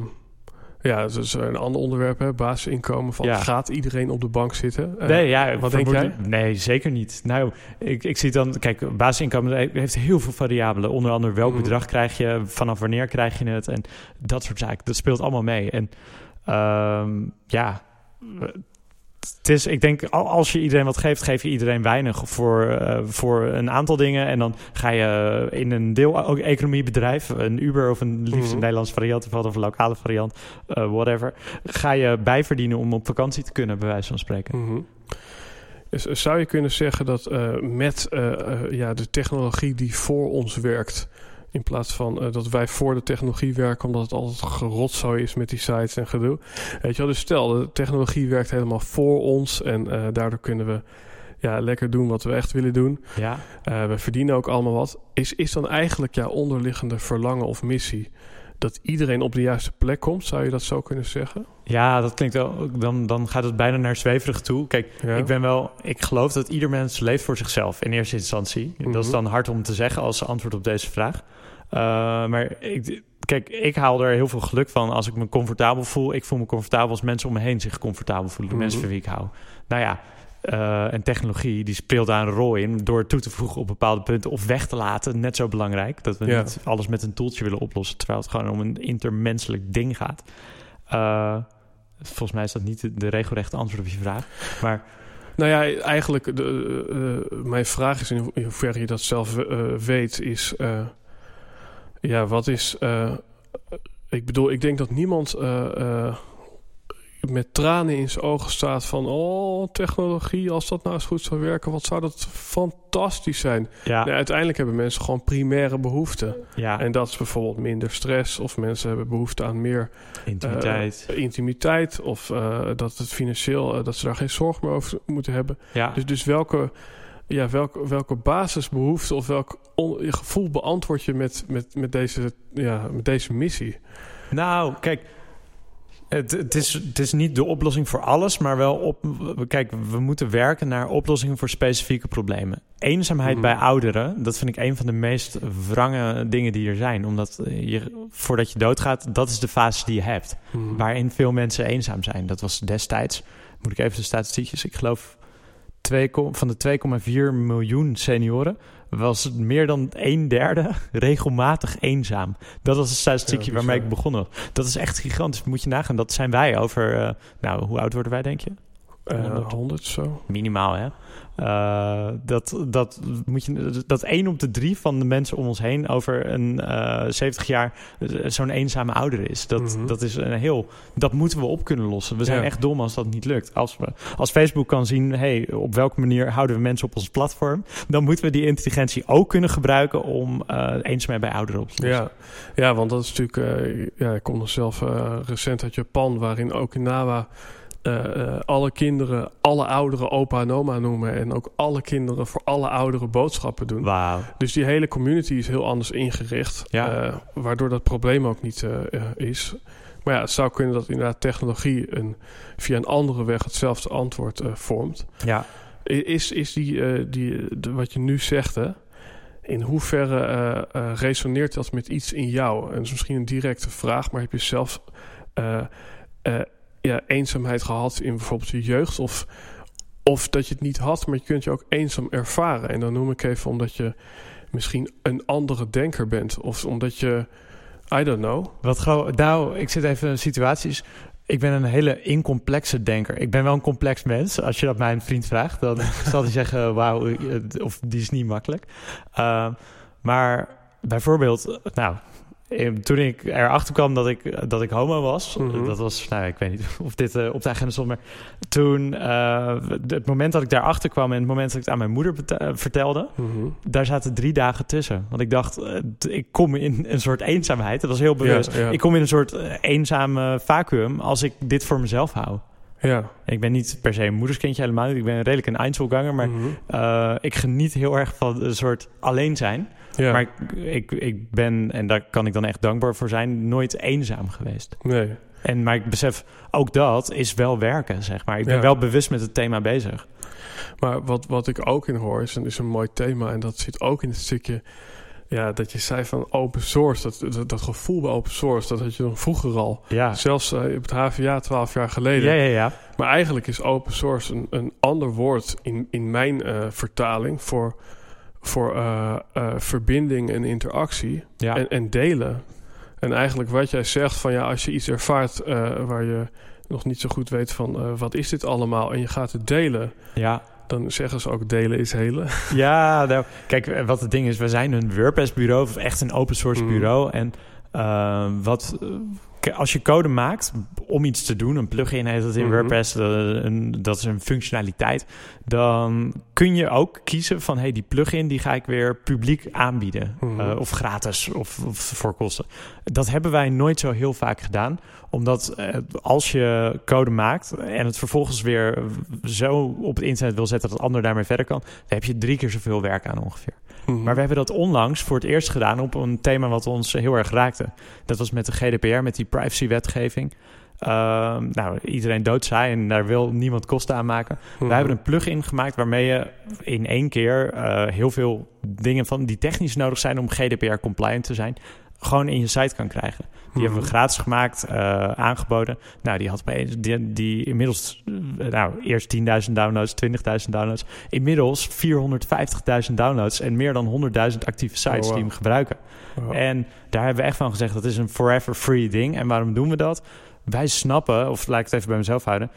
ja, dat is een ander onderwerp, hè, basisinkomen. Van, Ja. Gaat iedereen op de bank zitten? Eh, nee, ja, wat denk jij? Nee, zeker niet. Nou, ik, ik zie dan... Kijk, basisinkomen heeft heel veel variabelen. Onder andere welk Mhm. bedrag krijg je, vanaf wanneer krijg je het... en dat soort zaken. Dat speelt allemaal mee. En ehm, ja... Het is, ik denk, al- als je iedereen wat geeft, geef je iedereen weinig voor, eh, voor een aantal dingen. En dan ga je in een deel-economiebedrijf, een Uber of een liefst Mhm. een Nederlands variant of een lokale variant, eh, whatever, ga je bijverdienen om op vakantie te kunnen, bij wijze van spreken. Mhm. Dus, eh, zou je kunnen zeggen dat eh, met eh, eh, ja, de technologie die voor ons werkt, in plaats van eh, dat wij voor de technologie werken, omdat het altijd gerotzooi is met die sites en gedoe. Weet je wel, dus stel, de technologie werkt helemaal voor ons en eh, daardoor kunnen we ja, lekker doen wat we echt willen doen. Ja, Eh, we verdienen ook allemaal wat. Is, is dan eigenlijk jouw onderliggende verlangen of missie dat iedereen op de juiste plek komt? Zou je dat zo kunnen zeggen? ja dat klinkt wel. Dan, dan gaat het bijna naar zweverig toe. Kijk, Ja. ik ben wel. Ik geloof dat ieder mens leeft voor zichzelf in eerste instantie. Dat is Mhm. dan hard om te zeggen als antwoord op deze vraag. Uh, maar ik, kijk, ik haal er heel veel geluk van als ik me comfortabel voel. Ik voel me comfortabel als mensen om me heen zich comfortabel voelen. De Mhm. mensen voor wie ik hou. Nou ja, uh, en technologie die speelt daar een rol in door toe te voegen op bepaalde punten of weg te laten. Net zo belangrijk dat we Ja. niet alles met een toeltje willen oplossen, terwijl het gewoon om een intermenselijk ding gaat. Uh, volgens mij is dat niet de, de regelrechte antwoord op je vraag, maar. Nou ja, eigenlijk, de, uh, mijn vraag is in, ho in hoeverre je dat zelf weet, is... Ja, wat is... Ik bedoel, ik denk dat niemand met tranen in zijn ogen staat van... Oh, technologie, als dat nou eens goed zou werken, wat zou dat fantastisch zijn. Ja. Nee, uiteindelijk hebben mensen gewoon primaire behoeften. Ja. En dat is bijvoorbeeld minder stress of mensen hebben behoefte aan meer... Intimiteit. Uh, intimiteit of uh, dat het financieel, uh, dat ze daar geen zorg meer over moeten hebben. Ja. Dus, dus welke, ja, welke, welke basisbehoefte of welk on, gevoel beantwoord je met, met, met, deze, ja, met deze missie? Nou, kijk, het, het, is, het is niet de oplossing voor alles, maar wel op. Kijk, we moeten werken naar oplossingen voor specifieke problemen. Eenzaamheid mm. bij ouderen, dat vind ik een van de meest wrange dingen die er zijn. Omdat je, voordat je doodgaat, dat is de fase die je hebt. Mm. Waarin veel mensen eenzaam zijn. Dat was destijds, moet ik even de statistiekjes, ik geloof 2, van de 2,4 miljoen senioren was het meer dan een derde regelmatig eenzaam. Dat was het statistiekje waarmee ik begonnen. Dat is echt gigantisch. Moet je nagaan. Dat zijn wij over... Uh, nou, hoe oud worden wij, denk je? Uh, 100, 100 zo. Minimaal, hè? Uh, dat, dat, moet je, dat één op de drie van de mensen om ons heen over een uh, 70 jaar zo'n eenzame ouder is. Dat, Mhm. mm -hmm. dat is een heel. Dat moeten we op kunnen lossen. We zijn Ja. echt dom als dat niet lukt. Als, we, als Facebook kan zien, hey, op welke manier houden we mensen op ons platform, dan moeten we die intelligentie ook kunnen gebruiken om uh, eenzaamheid bij ouderen op te lossen. Ja. ja, want dat is natuurlijk. Ja, ik kom nog zelf recent uit Japan, waarin Okinawa. Uh, uh, alle kinderen, alle ouderen opa en oma noemen. En ook alle kinderen voor alle ouderen boodschappen doen. Dus die hele community is heel anders ingericht. Ja. Uh, waardoor dat probleem ook niet is. Maar ja, het zou kunnen dat inderdaad technologie een, via een andere weg hetzelfde antwoord vormt. Ja. Is, is die, die de, wat je nu zegt, hè? In hoeverre resoneert dat met iets in jou? En dat is misschien een directe vraag, maar heb je zelf ja, eenzaamheid gehad in bijvoorbeeld je jeugd? Of, of dat je het niet had, maar je kunt je ook eenzaam ervaren. En dan noem ik even omdat je misschien een andere denker bent. Of omdat je, I don't know. Wat gewoon, nou, ik zit even in situaties. Ik ben een hele incomplexe denker. Ik ben wel een complex mens. Als je dat mijn vriend vraagt, dan zal hij zeggen: Wauw, of die is niet makkelijk. Uh, maar bijvoorbeeld, nou, eh, toen ik erachter kwam dat ik, dat ik homo was, Mhm. dat was, nou, ik weet niet of dit eh, op de agenda stond, maar toen, eh, het moment dat ik daarachter kwam en het moment dat ik het aan mijn moeder eh, vertelde, Mhm. daar zaten drie dagen tussen. Want ik dacht, ik kom in een soort eenzaamheid. Dat was heel bewust. Ja, ja. Ik kom in een soort eenzame vacuüm als ik dit voor mezelf hou. Ja. Ik ben niet per se een moederskindje helemaal. Ik ben redelijk een Einzelganger, maar Mhm. ik geniet heel erg van een soort alleen zijn. Ja. Maar ik, ik, ik ben, en daar kan ik dan echt dankbaar voor zijn, nooit eenzaam geweest. Nee. En, maar ik besef, ook dat is wel werken, zeg maar. Ik ben Ja. wel bewust met het thema bezig. Maar wat, wat ik ook in hoor, is een, is een mooi thema. En dat zit ook in het stukje... Ja, dat je zei van open source. Dat, dat, dat gevoel bij open source, dat had je nog vroeger al. Ja, Zelfs eh, op het HVA 12 jaar geleden. ja, ja. ja. Maar eigenlijk is open source een, een ander woord in, in mijn eh, vertaling voor, voor eh, eh, verbinding en interactie ja. en, en delen. En eigenlijk wat jij zegt van ja, als je iets ervaart eh, waar je nog niet zo goed weet van wat is dit allemaal en je gaat het delen, ja. dan zeggen ze ook delen is helen. Ja, nou, kijk, wat het ding is, we zijn een WordPress-bureau, of echt een open source Mhm. bureau. En wat, als je code maakt om iets te doen, een plugin heet dat in Mhm. WordPress, dat, een, dat is een functionaliteit, dan kun je ook kiezen van, hey, die plugin die ga ik weer publiek aanbieden. Mhm. Eh, of gratis, of, of voor kosten. Dat hebben wij nooit zo heel vaak gedaan, omdat eh, als je code maakt en het vervolgens weer zo op het internet wil zetten dat ander daarmee verder kan, dan heb je drie keer zoveel werk aan ongeveer. Mhm. Maar we hebben dat onlangs voor het eerst gedaan op een thema wat ons heel erg raakte. Dat was met de GDPR, met die privacy-wetgeving. Ehm, nou, iedereen doodzaai en daar wil niemand kosten aan maken. Mhm. Wij hebben een plugin gemaakt waarmee je in één keer eh, heel veel dingen van die technisch nodig zijn om GDPR-compliant te zijn, gewoon in je site kan krijgen. Die hebben we Mhm. gratis gemaakt, eh, aangeboden. Nou, die had opeens, die, die inmiddels, eh, nou, eerst 10.000 downloads, 20.000 downloads. Inmiddels 450.000 downloads en meer dan 100.000 actieve sites Oh, wow. die hem gebruiken. Oh. En daar hebben we echt van gezegd, dat is een forever free ding. En waarom doen we dat? Wij snappen, of laat ik het even bij mezelf houden.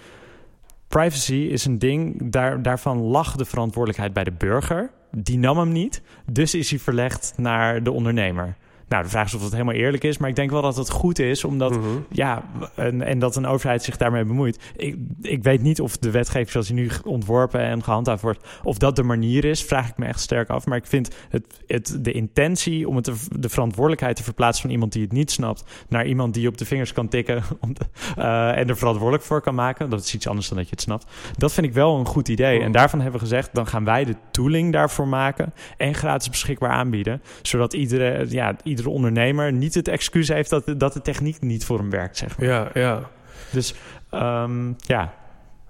Privacy is een ding, daar, daarvan lag de verantwoordelijkheid bij de burger. Die nam hem niet, dus is hij verlegd naar de ondernemer. Nou, de vraag is of dat helemaal eerlijk is, maar ik denk wel dat het goed is, omdat Mhm. ja, en, en dat een overheid zich daarmee bemoeit. Ik, ik weet niet of de wetgeving zoals die nu ontworpen en gehandhaafd wordt, of dat de manier is, vraag ik me echt sterk af. Maar ik vind het, het, de intentie om het te- de verantwoordelijkheid te verplaatsen van iemand die het niet snapt, naar iemand die op de vingers kan tikken om de- eh, en er verantwoordelijk voor kan maken, dat is iets anders dan dat je het snapt. Dat vind ik wel een goed idee. Mhm. En daarvan hebben we gezegd, dan gaan wij de tooling daarvoor maken en gratis beschikbaar aanbieden, zodat iedere, ja, iedere ondernemer niet het excuus heeft dat, de- dat de techniek niet voor hem werkt, zeg maar. Ja, ja. Dus ehm, ja,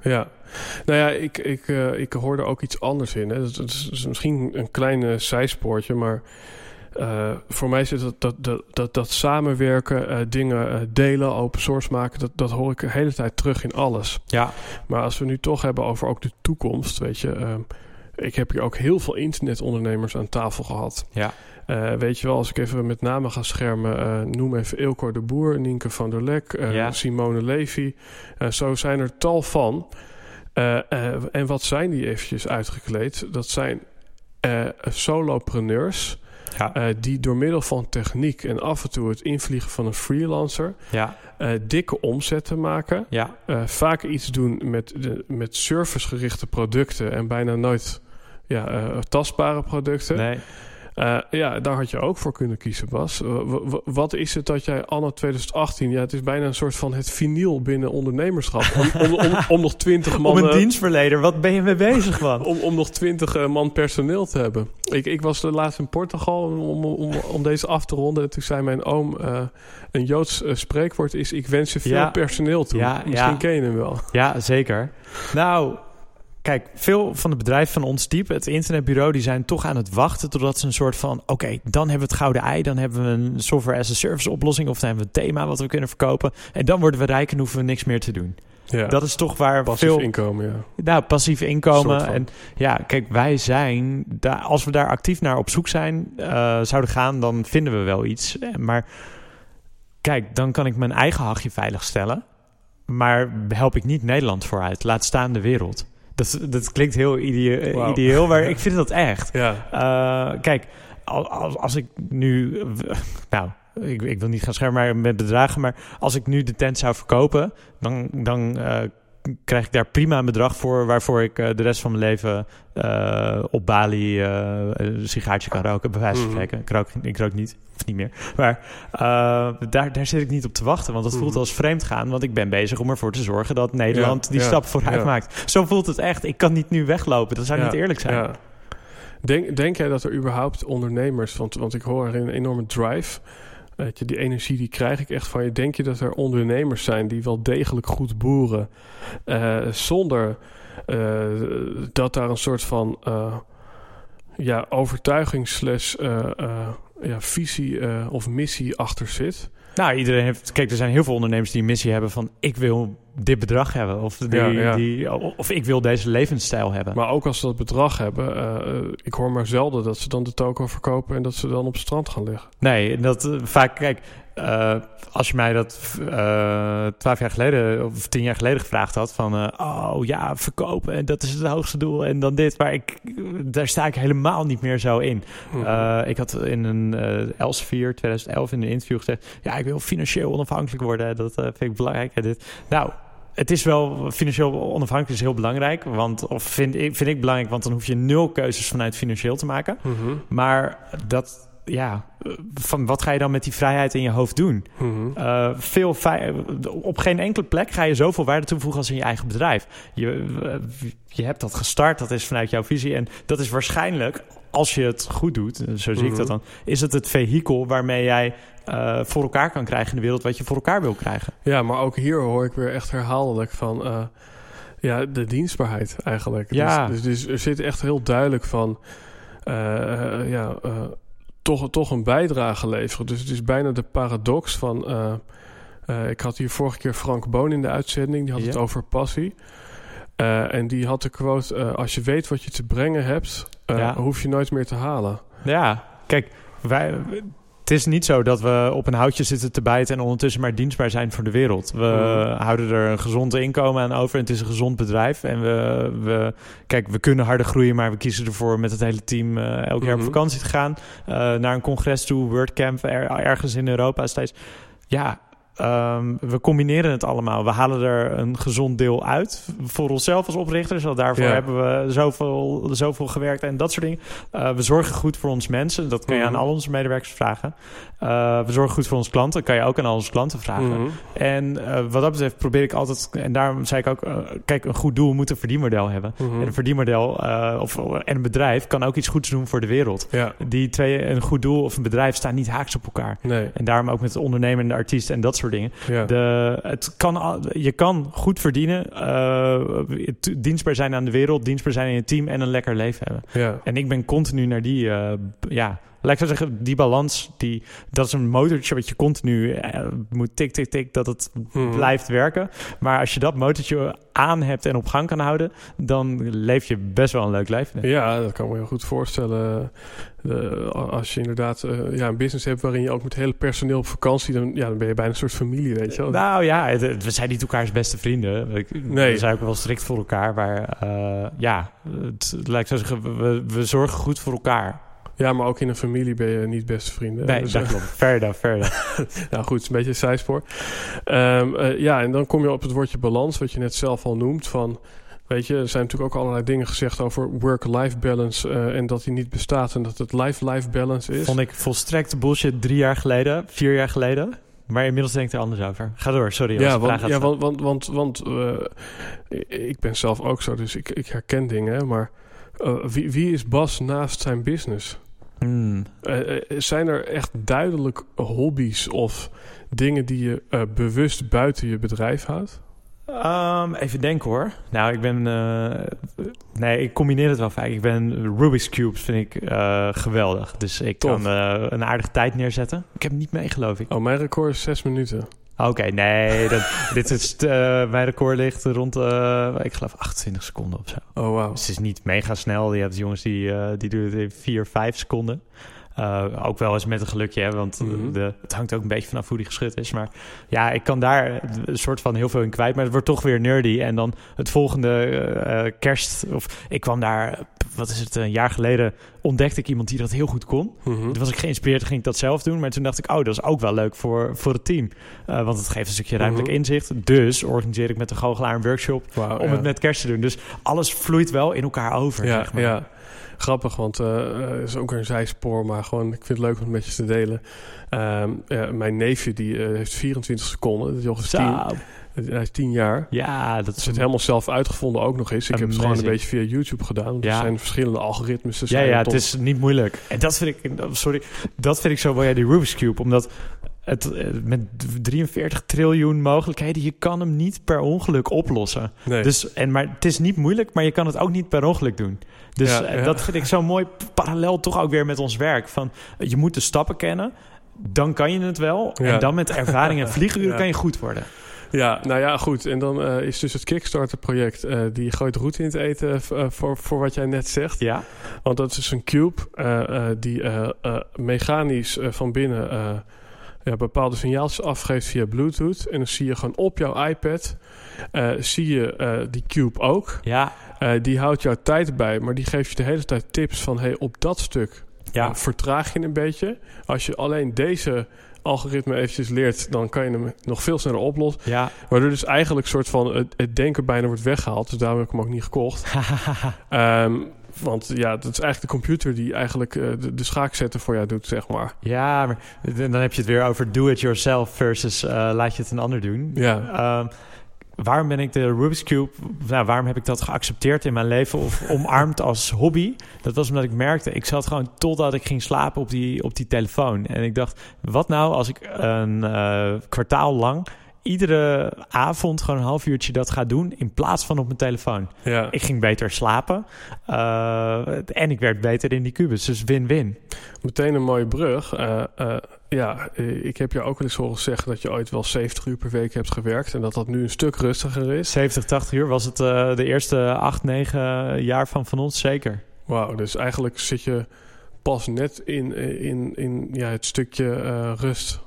Ja, nou ja, ik, ik, eh, ik hoorde ook iets anders in. Hè. Dat, is, dat is misschien een klein zijspoortje, maar eh, voor mij zit dat, dat, dat, dat, dat samenwerken, eh, dingen delen, open source maken, dat, dat hoor ik de hele tijd terug in alles. ja, Maar als we nu toch hebben over ook de toekomst, weet je, ehm, ik heb hier ook heel veel internetondernemers aan tafel gehad. ja, Eh, weet je wel, als ik even met name ga schermen, eh, noem even Ilko de Boer, Nienke van der Lek, eh, Ja. Simone Levy. Zo zijn er tal van. En wat zijn die eventjes uitgekleed? Dat zijn solopreneurs ja, die door middel van techniek en af en toe het invliegen van een freelancer ja, eh, dikke omzetten maken. ja, vaak iets doen met, de, met servicegerichte producten en bijna nooit ja, tastbare producten. nee, Eh, ja, daar had je ook voor kunnen kiezen, Bas. Eh, w- wat is het dat jij anno 2018... Ja, het is bijna een soort van het vinyl binnen ondernemerschap. Om, om, om, om nog 20 man... Om een dienstverlener, wat ben je mee bezig, man? om, om nog 20 eh, man personeel te hebben. Ik, ik was de laatst in Portugal om, om, om deze af te ronden. En toen zei mijn oom... een Joods spreekwoord is... Ik wens je veel Ja. personeel toe. Ja, Misschien ja. ken je hem wel. Ja, zeker. Nou, kijk, veel van de bedrijven van ons type, het internetbureau, die zijn toch aan het wachten totdat ze een soort van, oké, dan hebben we het gouden ei, dan hebben we een software as a service oplossing of dan hebben we een thema wat we kunnen verkopen en dan worden we rijk en hoeven we niks meer te doen. Ja. Dat is toch waar Passief veel inkomen, ja. Nou, passief inkomen. En ja, kijk, wij zijn, daar, als we daar actief naar op zoek zijn, eh, zouden gaan, dan vinden we wel iets. Eh, Maar kijk, dan kan ik mijn eigen hachje veilig stellen. Maar help ik niet Nederland vooruit. Laat staan de wereld. Dat, dat klinkt heel idee- Wauw. ideeel, maar ik vind dat echt. Ja, Eh, kijk, als, als ik nu... Nou, ik, ik wil niet gaan schermen met bedragen, maar als ik nu de tent zou verkopen, dan, dan uh, krijg ik daar prima een bedrag voor, waarvoor ik uh, de rest van mijn leven uh, op Bali een sigaartje kan roken, bij wijze van mhm. spreken. Mm. Ik, rook, ik rook niet, of niet meer. Maar daar, daar zit ik niet op te wachten, want dat voelt mhm. als vreemd gaan, want ik ben bezig om ervoor te zorgen dat Nederland die stap vooruit ja. maakt. Zo voelt het echt. Ik kan niet nu weglopen, dat zou niet eerlijk zijn. Denk, denk jij dat er überhaupt ondernemers, want, want ik hoor een enorme drive Weet je, die energie die krijg ik echt van je. Denk je dat er ondernemers zijn die wel degelijk goed boeren, uh, zonder uh, dat daar een soort van uh, ja, overtuiging slash ja, visie of missie achter zit? Nou, iedereen heeft. Kijk, er zijn heel veel ondernemers die een missie hebben van ik wil dit bedrag hebben. Of, die, Die, of ik wil deze levensstijl hebben. Maar ook als ze dat bedrag hebben, uh, ik hoor maar zelden dat ze dan de toko verkopen en dat ze dan op het strand gaan liggen. Nee, dat uh, vaak, kijk, uh, als je mij dat twaalf jaar geleden of tien jaar geleden gevraagd had van, oh ja, verkopen en dat is het hoogste doel en dan dit, maar ik, daar sta ik helemaal niet meer zo in. Mhm. ik had in een Elsevier 2011 in een interview gezegd, ja, ik wil financieel onafhankelijk worden, dat vind ik belangrijk. En dit. Nou, het is wel financieel onafhankelijk is heel belangrijk. Want, of vind ik, vind ik belangrijk, want dan hoef je nul keuzes vanuit financieel te maken. Mhm. Maar dat, ja, van wat ga je dan met die vrijheid in je hoofd doen? Mm veel op geen enkele plek ga je zoveel waarde toevoegen als in je eigen bedrijf. Je, je hebt dat gestart, dat is vanuit jouw visie. En dat is waarschijnlijk, als je het goed doet, zo zie ik dat mhm. dan, is het het vehikel waarmee jij uh, voor elkaar kan krijgen in de wereld wat je voor elkaar wil krijgen. Ja, maar ook hier hoor ik weer echt herhaaldelijk van uh, ja, de dienstbaarheid eigenlijk. Ja. Dus, dus, dus, er zit echt heel duidelijk van uh, ja, toch, toch een bijdrage leveren. Dus het is bijna de paradox van. ik had hier vorige keer Frank Boon in de uitzending, die had het over passie. en die had de quote: Als je weet wat je te brengen hebt, ja. hoef je nooit meer te halen. Ja, kijk, wij, het is niet zo dat we op een houtje zitten te bijten en ondertussen maar dienstbaar zijn voor de wereld. We mm. houden er een gezond inkomen aan over en het is een gezond bedrijf. En we, we kijk, we kunnen harder groeien, maar we kiezen ervoor met het hele team uh, elk jaar op mm-hmm. vakantie te gaan. Uh, naar een congres toe, WordCamp, er, ergens in Europa steeds. Ja, Um, we combineren het allemaal. We halen er een gezond deel uit voor onszelf als oprichters. Want daarvoor hebben we zoveel, zoveel gewerkt en dat soort dingen. Uh, we zorgen goed voor ons mensen. Dat kun je aan al onze medewerkers vragen. Uh, we zorgen goed voor onze klanten. Dat kan je ook aan al onze klanten vragen. Mhm. En uh, wat dat betreft probeer ik altijd... En daarom zei ik ook... kijk, een goed doel moet een verdienmodel hebben. Mhm. En een verdienmodel of, en een bedrijf kan ook iets goeds doen voor de wereld. Ja. Die twee, een goed doel of een bedrijf, staan niet haaks op elkaar. Nee. En daarom ook met de ondernemer en de artiest en dat soort dingen. Ja. De, het kan, je kan goed verdienen, uh, dienstbaar zijn aan de wereld, dienstbaar zijn in je team en een lekker leven hebben. Ja. En ik ben continu naar die, uh, ja, laat ik zeggen, die balans, die, dat is een motortje wat je continu uh, moet tik, tik, tik, dat het hmm. blijft werken. Maar als je dat motortje aan hebt en op gang kan houden, dan leef je best wel een leuk leven. Ja, dat kan me heel goed voorstellen. als je inderdaad uh, ja, een business hebt waarin je ook met hele personeel op vakantie, dan, ja, dan ben je bijna een soort familie, weet je wel. Nou ja, we zijn niet elkaars beste vrienden. Nee. We zijn ook wel strikt voor elkaar, maar uh, ja, het, lijkt zo zeggen, we, we zorgen goed voor elkaar. Ja, maar ook in een familie ben je niet beste vrienden. Nee, dus, dat klopt. Verder, verder. nou goed, het is een beetje een zijspoor. Um, uh, ja, en dan kom je op het woordje balans, wat je net zelf al noemt. Van, weet je, er zijn natuurlijk ook allerlei dingen gezegd over work-life balance. Uh, en dat die niet bestaat en dat het life-life balance is. Vond ik volstrekt bullshit drie jaar geleden, vier jaar geleden. Maar inmiddels denk ik er anders over. Ga door, sorry. Ja, want, ja want, want, want, want uh, ik ben zelf ook zo, dus ik, ik herken dingen. Maar wie, wie is Bas naast zijn business? Hmm. Uh, zijn er echt duidelijk hobby's of dingen die je uh, bewust buiten je bedrijf houdt? Um, even denken hoor. Nou, ik ben. Uh, nee, ik combineer het wel vaak. Ik ben Rubik's Cubes vind ik geweldig. Dus ik Tof. kan een aardige tijd neerzetten. Ik heb niet mee, geloof ik. Oh, mijn record is zes minuten. Oké, nee. Dat, dit is, uh, mijn record ligt rond, uh, ik geloof, 28 seconden of zo. Oh, wow. Dus het is niet mega snel. Je hebt jongens die, uh, die doen het in 4, 5 seconden. Uh, ook wel eens met een gelukje, hè, want Mhm. de, het hangt ook een beetje vanaf hoe die geschud is. Maar ja, ik kan daar een soort van heel veel in kwijt. Maar het wordt toch weer nerdy. En dan het volgende eh, kerst... Of ik kwam daar, wat is het, een jaar geleden... ontdekte ik iemand die dat heel goed kon. Mhm. Toen was ik geïnspireerd, ging ik dat zelf doen. Maar toen dacht ik, oh, dat is ook wel leuk voor, voor het team. Uh, want het geeft een stukje ruimtelijk Mhm. inzicht. Dus organiseer ik met de goochelaar een workshop om ja. het met kerst te doen. Dus alles vloeit wel in elkaar over, Ja, zeg maar. ja. Grappig, want eh, het is ook een zijspoor, maar gewoon, ik vind het leuk om het met je te delen. Ehm, ja, mijn neefje die eh, heeft 24 seconden, dat is 10, Zo. hij is 10 jaar. Ja, dat is het helemaal zelf uitgevonden ook nog eens. Ik heb het gewoon een beetje via YouTube gedaan. want Er Ja. zijn verschillende algoritmes. Ja, ja, het is niet moeilijk. En dat vind ik, sorry, dat vind ik zo bij die Rubik's Cube. Omdat het eh, met 43 triljoen mogelijkheden, je kan hem niet per ongeluk oplossen. Nee. Dus, en, maar het is niet moeilijk, maar je kan het ook niet per ongeluk doen. Dus Ja, eh, ja. dat vind ik zo mooi parallel toch ook weer met ons werk. Van, eh, je moet de stappen kennen, dan kan je het wel. Ja. En dan met ervaring en vlieguren kan je goed worden. Ja, nou ja, goed. En dan eh, is dus het Kickstarter-project... die gooit roet in het eten voor, voor wat jij net zegt. Ja, Want dat is een cube die mechanisch van binnen... ja, bepaalde signaaltjes afgeeft via Bluetooth. En dan zie je gewoon op jouw iPad... eh, zie je eh, die cube ook. ja, Eh, die houdt jouw tijd bij, maar die geeft je de hele tijd tips van... hey, op dat stuk ja. vertraag je een beetje. Als je alleen deze algoritme eventjes leert... dan kan je hem nog veel sneller oplossen. ja. Waardoor dus eigenlijk soort van het, het denken bijna wordt weggehaald. Dus daarom heb ik hem ook niet gekocht. Ehm, want ja, dat is eigenlijk de computer die eigenlijk eh, de, de schaakzetten voor jou doet, zeg maar. Ja, maar dan heb je het weer over do it yourself versus eh, laat je het een ander doen. Ja, Ehm, waarom ben ik de Rubik's Cube, nou, waarom heb ik dat geaccepteerd in mijn leven of omarmd als hobby? Dat was omdat ik merkte, ik zat gewoon totdat ik ging slapen op die, op die telefoon. En ik dacht, wat nou als ik een eh, kwartaal lang iedere avond gewoon een half uurtje dat ga doen in plaats van op mijn telefoon? ja. Ik ging beter slapen eh, en ik werd beter in die kubus, dus win-win. Meteen een mooie brug. Eh, eh, ja, ik heb je ook wel eens horen zeggen dat je ooit wel 70 uur per week hebt gewerkt. En dat dat nu een stuk rustiger is. 70, 80 uur was het de eerste 8, 9 jaar van van ons zeker. Wauw, dus eigenlijk zit je pas net in, in, in ja, het stukje rust.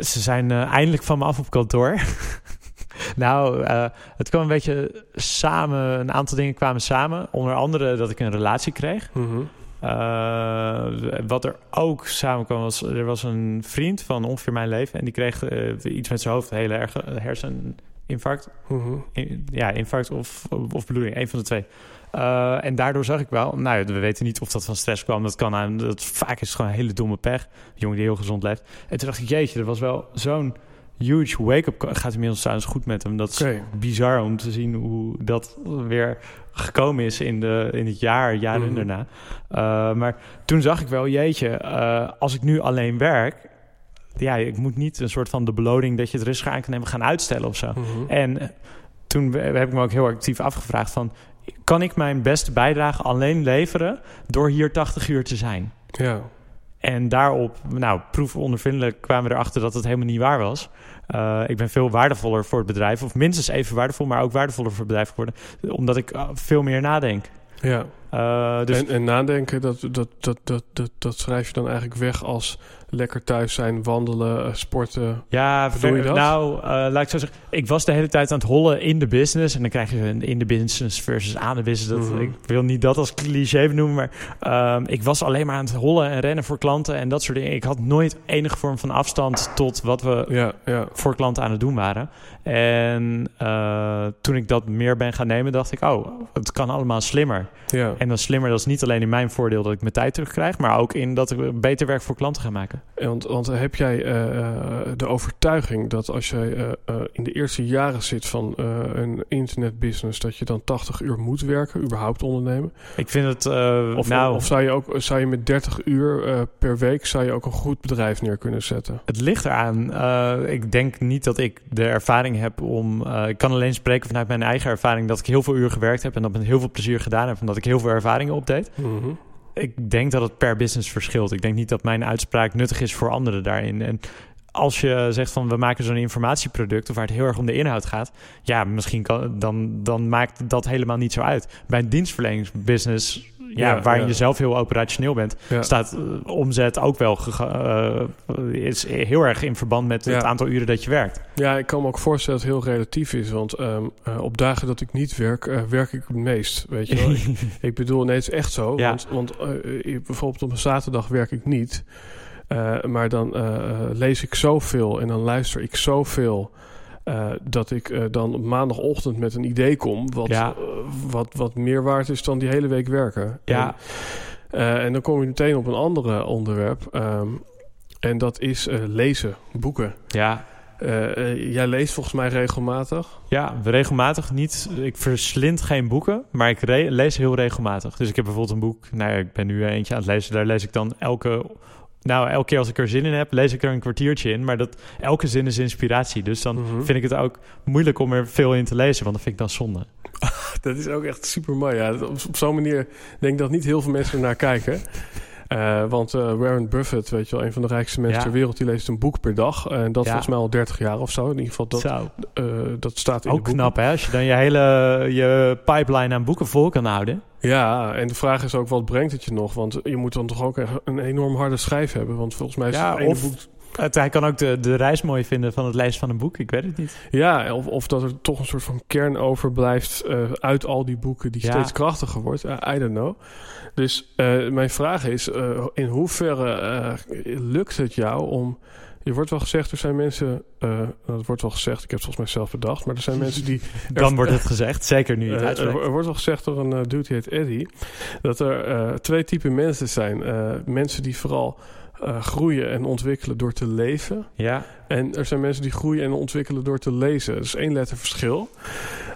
Ze zijn eh, eindelijk van me af op kantoor. nou, eh, het kwam een beetje samen. Een aantal dingen kwamen samen. Onder andere dat ik een relatie kreeg. Mhm. Eh, wat er ook samenkwam was... Er was een vriend van ongeveer mijn leven... en die kreeg iets met zijn hoofd. Een hele erge herseninfarct. Mhm. In- ja, infarct of, of bloeding. Een van de twee. Eh, en daardoor zag ik wel... Nou, ja, we weten niet of dat van stress kwam. Dat kan aan... Dat, vaak is het gewoon een hele domme pech. Een jongen die heel gezond leeft. En toen dacht ik, jeetje, er was wel zo'n huge wake-up. Gaat inmiddels trouwens goed met hem. Dat is bizar om te zien hoe dat weer gekomen is in, de, in het jaar, jaren Mhm. daarna. Uh, maar toen zag ik wel, jeetje, uh, als ik nu alleen werk... Ja, ik moet niet een soort van de beloning dat je het rustig aan kan nemen gaan uitstellen of zo. Mhm. En toen heb ik me ook heel actief afgevraagd van... kan ik mijn beste bijdrage alleen leveren door hier 80 uur te zijn? Ja. En daarop, nou, proefondervindelijk kwamen we erachter dat het helemaal niet waar was. Uh, ik ben veel waardevoller voor het bedrijf, of minstens even waardevol, maar ook waardevoller voor het bedrijf geworden, omdat ik uh, veel meer nadenk. Ja. Uh, dus en, en nadenken, dat, dat, dat, dat, dat, dat schrijf je dan eigenlijk weg als lekker thuis zijn, wandelen, uh, sporten. Ja, Bedoel je dat? nou, uh, laat ik zo zeggen. Ik was de hele tijd aan het hollen in de business. En dan krijg je een in de business versus aan de business. Dat, Mhm. Ik wil niet dat als cliché benoemen, maar um, ik was alleen maar aan het hollen en rennen voor klanten en dat soort dingen. Ik had nooit enige vorm van afstand tot wat we ja, ja. voor klanten aan het doen waren. En uh, toen ik dat meer ben gaan nemen, dacht ik, oh, het kan allemaal slimmer. Ja. En dan slimmer, dat is niet alleen in mijn voordeel dat ik mijn tijd terugkrijg, maar ook in dat ik beter werk voor klanten ga maken. Want, want heb jij uh, de overtuiging dat als jij uh, in de eerste jaren zit van een internetbusiness, dat je dan 80 uur moet werken, überhaupt ondernemen? Ik vind het. of, nou, of zou je ook zou je met 30 uur per week zou je ook een goed bedrijf neer kunnen zetten? Het ligt eraan. Ik denk niet dat ik de ervaring heb om. ik kan alleen spreken vanuit mijn eigen ervaring dat ik heel veel uur gewerkt heb en dat met heel veel plezier gedaan heb en dat ik heel veel ervaringen opdeed. Mm-hmm. Ik denk dat het per business verschilt. Ik denk niet dat mijn uitspraak nuttig is voor anderen daarin. En als je zegt van we maken zo'n informatieproduct of waar het heel erg om de inhoud gaat, ja, misschien kan, dan, dan maakt dat helemaal niet zo uit. Bij een dienstverleningsbusiness, ja, Ja, waarin ja. je zelf heel operationeel bent, Ja. staat eh, omzet ook wel eh, is heel erg in verband met het aantal uren dat je werkt. Ja, ik kan me ook voorstellen dat het heel relatief is. Want ehm, eh, op dagen dat ik niet werk, werk ik het meest. Weet je wel? ik, ik bedoel, nee, het is echt zo. Ja. Want, want bijvoorbeeld op een zaterdag werk ik niet. Eh, maar dan eh, eh, lees ik zoveel en dan luister ik zoveel. dat ik dan op maandagochtend met een idee kom. Wat, Ja. wat, wat meer waard is dan die hele week werken. Ja. En, en dan kom je meteen op een ander onderwerp. ehm, en dat is lezen, boeken. Ja, jij leest volgens mij regelmatig. Ja, regelmatig niet. Ik verslind geen boeken, maar ik lees heel regelmatig. Dus ik heb bijvoorbeeld een boek. Nou ja, ik ben nu eentje aan het lezen. Daar lees ik dan elke. Nou, elke keer als ik er zin in heb, lees ik er een kwartiertje in. Maar dat, elke zin is inspiratie. Dus dan Mhm. vind ik het ook moeilijk om er veel in te lezen, want dat vind ik dan zonde. Dat is ook echt super mooi. Ja. Op, op zo'n manier denk ik dat niet heel veel mensen er naar kijken. Eh, want eh, Warren Buffett, weet je wel, een van de rijkste mensen Ja. ter wereld, die leest een boek per dag. En dat Ja. volgens mij al 30 jaar of zo. In ieder geval, dat, eh, dat staat in Ook de knap, hè? Als je dan je hele je pipeline aan boeken vol kan houden. Ja, en de vraag is ook, wat brengt het je nog? Want je moet dan toch ook een enorm harde schijf hebben. Want volgens mij is Ja, het ene of- boek... Het, hij kan ook de, de reis mooi vinden van het lezen van een boek. Ik weet het niet. Ja, of, of dat er toch een soort van kern overblijft eh, uit al die boeken die Ja. steeds krachtiger wordt. I don't know. Dus eh, mijn vraag is, eh, in hoeverre lukt het jou om... Je wordt wel gezegd, er zijn mensen... dat wordt wel gezegd, ik heb het volgens mij zelf bedacht... maar er zijn mensen die... Dan wordt het gezegd, zeker nu het er, er wordt wel gezegd door een dude die heet Eddie... dat er twee typen mensen zijn. Mensen die vooral eh, groeien en ontwikkelen door te leven... Ja, En er zijn mensen die groeien en ontwikkelen door te lezen. Dat is één letter verschil.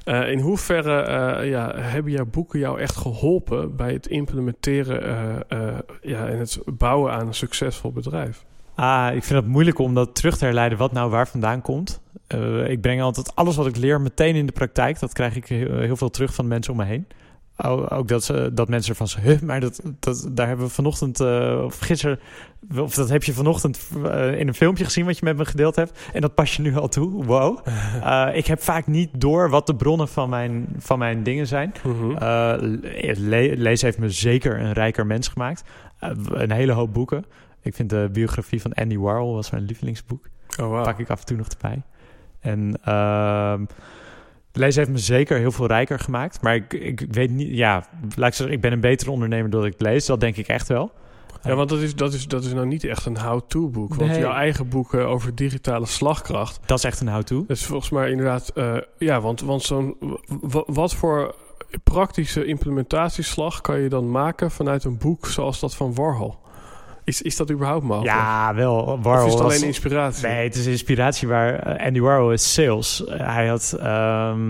Eh, in hoeverre eh, ja, hebben jouw boeken jou echt geholpen bij het implementeren ja, en het bouwen aan een succesvol bedrijf? Ah, ik vind het moeilijk om dat terug te herleiden wat nou waar vandaan komt. Ik breng altijd alles wat ik leer meteen in de praktijk. Dat krijg ik heel, heel veel terug van mensen om me heen. Ook dat, ze, dat mensen ervan zeggen, huh, maar dat, dat, daar hebben we vanochtend, eh, of gisteren, of dat heb je vanochtend eh, in een filmpje gezien wat je met me gedeeld hebt. En dat pas je nu al toe. Wow. Eh, ik heb vaak niet door wat de bronnen van mijn, van mijn dingen zijn. Mhm. Le- lezen heeft me zeker een rijker mens gemaakt. Een hele hoop boeken. Ik vind de biografie van Andy Warhol was mijn lievelingsboek. oh, wow. Pak ik af en toe nog erbij. En ehm lezen heeft me zeker heel veel rijker gemaakt. Maar ik, ik weet niet, ja, laat ik zeggen, ik ben een betere ondernemer doordat ik lees. Dat denk ik echt wel. Ja, want dat is, dat, is, dat is nou niet echt een how-to boek. Want Nee. jouw eigen boek over digitale slagkracht... Dat is echt een how-to. Dat is volgens mij inderdaad... eh, ja, want, want zo'n... wat voor praktische implementatieslag kan je dan maken vanuit een boek zoals dat van Warhol? Is, is dat überhaupt mogelijk? Ja, wel. Of Warhol is het was- alleen inspiratie? Nee, het is inspiratie waar eh, Andy Warhol is sales. Hij had ehm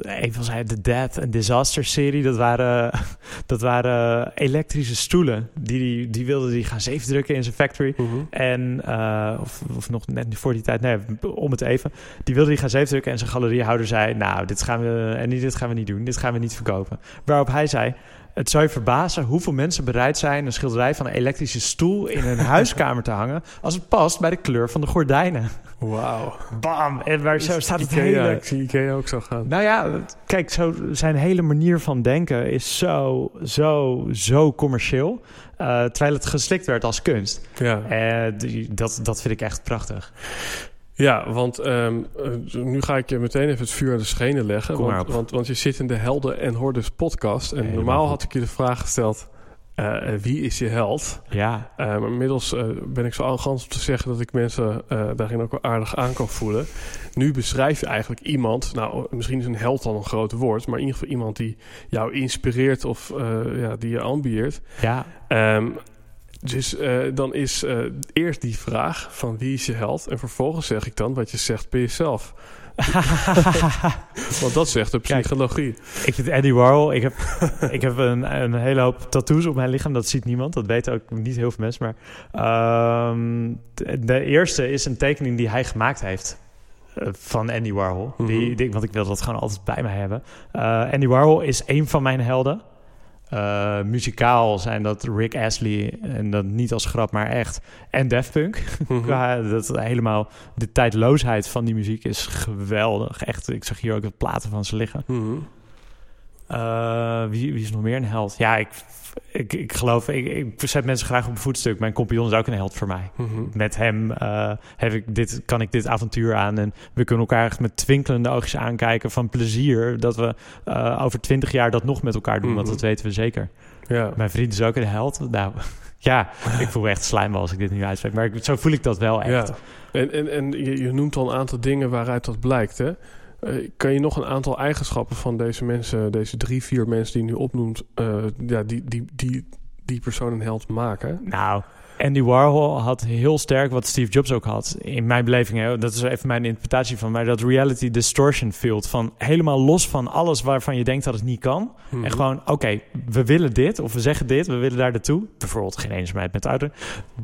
een van zijn de Death and Disaster serie. Dat waren, dat waren elektrische stoelen. Die, die, die wilde hij gaan zeefdrukken in zijn factory. Mhm. En, eh, of, of nog net voor die tijd, nee, om het even. Die wilde hij gaan zeefdrukken en zijn galeriehouder zei... nou, dit gaan we, en dit gaan we niet doen, dit gaan we niet verkopen. Waarop hij zei... Het zou je verbazen hoeveel mensen bereid zijn... een schilderij van een elektrische stoel in hun huiskamer te hangen... als het past bij de kleur van de gordijnen. Wauw. Bam! En waar zo staat het Ikea, hele... ik zie Ikea ook zo gaan. Nou ja, kijk, zo, zijn hele manier van denken is zo, zo, zo commercieel. eh, terwijl het geslikt werd als kunst. Ja, die, dat, dat vind ik echt prachtig. Ja want ehm, eh, nu ga ik je meteen even het vuur aan de schenen leggen. Want, want, want je zit in de Helden en Hordes podcast. En Helemaal normaal had ik je de vraag gesteld... eh, eh, wie is je held? Ja, maar inmiddels ben ik zo arrogant om te zeggen dat ik mensen daarin ook wel aardig aan kan voelen. Nu beschrijf je eigenlijk iemand, nou misschien is een held dan een groot woord, maar in ieder geval iemand die jou inspireert of ja, die je ambieert. ja. Ehm, dus eh, dan is eh, eerst die vraag van wie is je held en vervolgens zeg ik dan wat je zegt bij jezelf. Want dat zegt de Kijk. psychologie. ik vind Andy Warhol... Ik heb, ik heb een, een hele hoop tattoos op mijn lichaam. Dat ziet niemand. Dat weten ook niet heel veel mensen. Maar ehm, de, eerste is een tekening die hij gemaakt heeft. eh, Van Andy Warhol. die, Mhm. die, want ik wil dat gewoon altijd bij mij hebben. Andy Warhol is een van mijn helden. Eh, muzikaal zijn dat Rick Astley. En dat niet als grap, maar echt. En Daft Punk. Mhm. Dat helemaal de tijdloosheid van die muziek is geweldig. Echt, ik zag hier ook de platen van ze liggen. Mhm. Uh, wie, wie is nog meer een held? Ja, ik, ik, ik geloof, ik, ik zet mensen graag op een voetstuk. Mijn compagnon is ook een held voor mij. Mhm. Met hem uh, heb ik dit, kan ik dit avontuur aan. En we kunnen elkaar echt met twinkelende oogjes aankijken van plezier. Dat we uh, over twintig jaar dat nog met elkaar doen. Want Mhm. dat weten we zeker. Ja. Mijn vriend is ook een held. Nou, ja, ik voel me echt slijm als ik dit nu uitspreek. Maar ik, zo voel ik dat wel echt. Ja. En, en, en je, je noemt al een aantal dingen waaruit dat blijkt, hè? Eh, kan je nog een aantal eigenschappen van deze mensen, deze drie, vier mensen die je nu opnoemt, eh, ja, die, die, die, die persoon een held maken? Nou, Andy Warhol had heel sterk wat Steve Jobs ook had. In mijn beleving, hè, dat is even mijn interpretatie van. Maar dat reality distortion field. Van helemaal los van alles waarvan je denkt dat het niet kan. Mhm. En gewoon, oké, we willen dit. Of we zeggen dit, we willen daar naartoe. Bijvoorbeeld geen eenzaamheid met auto.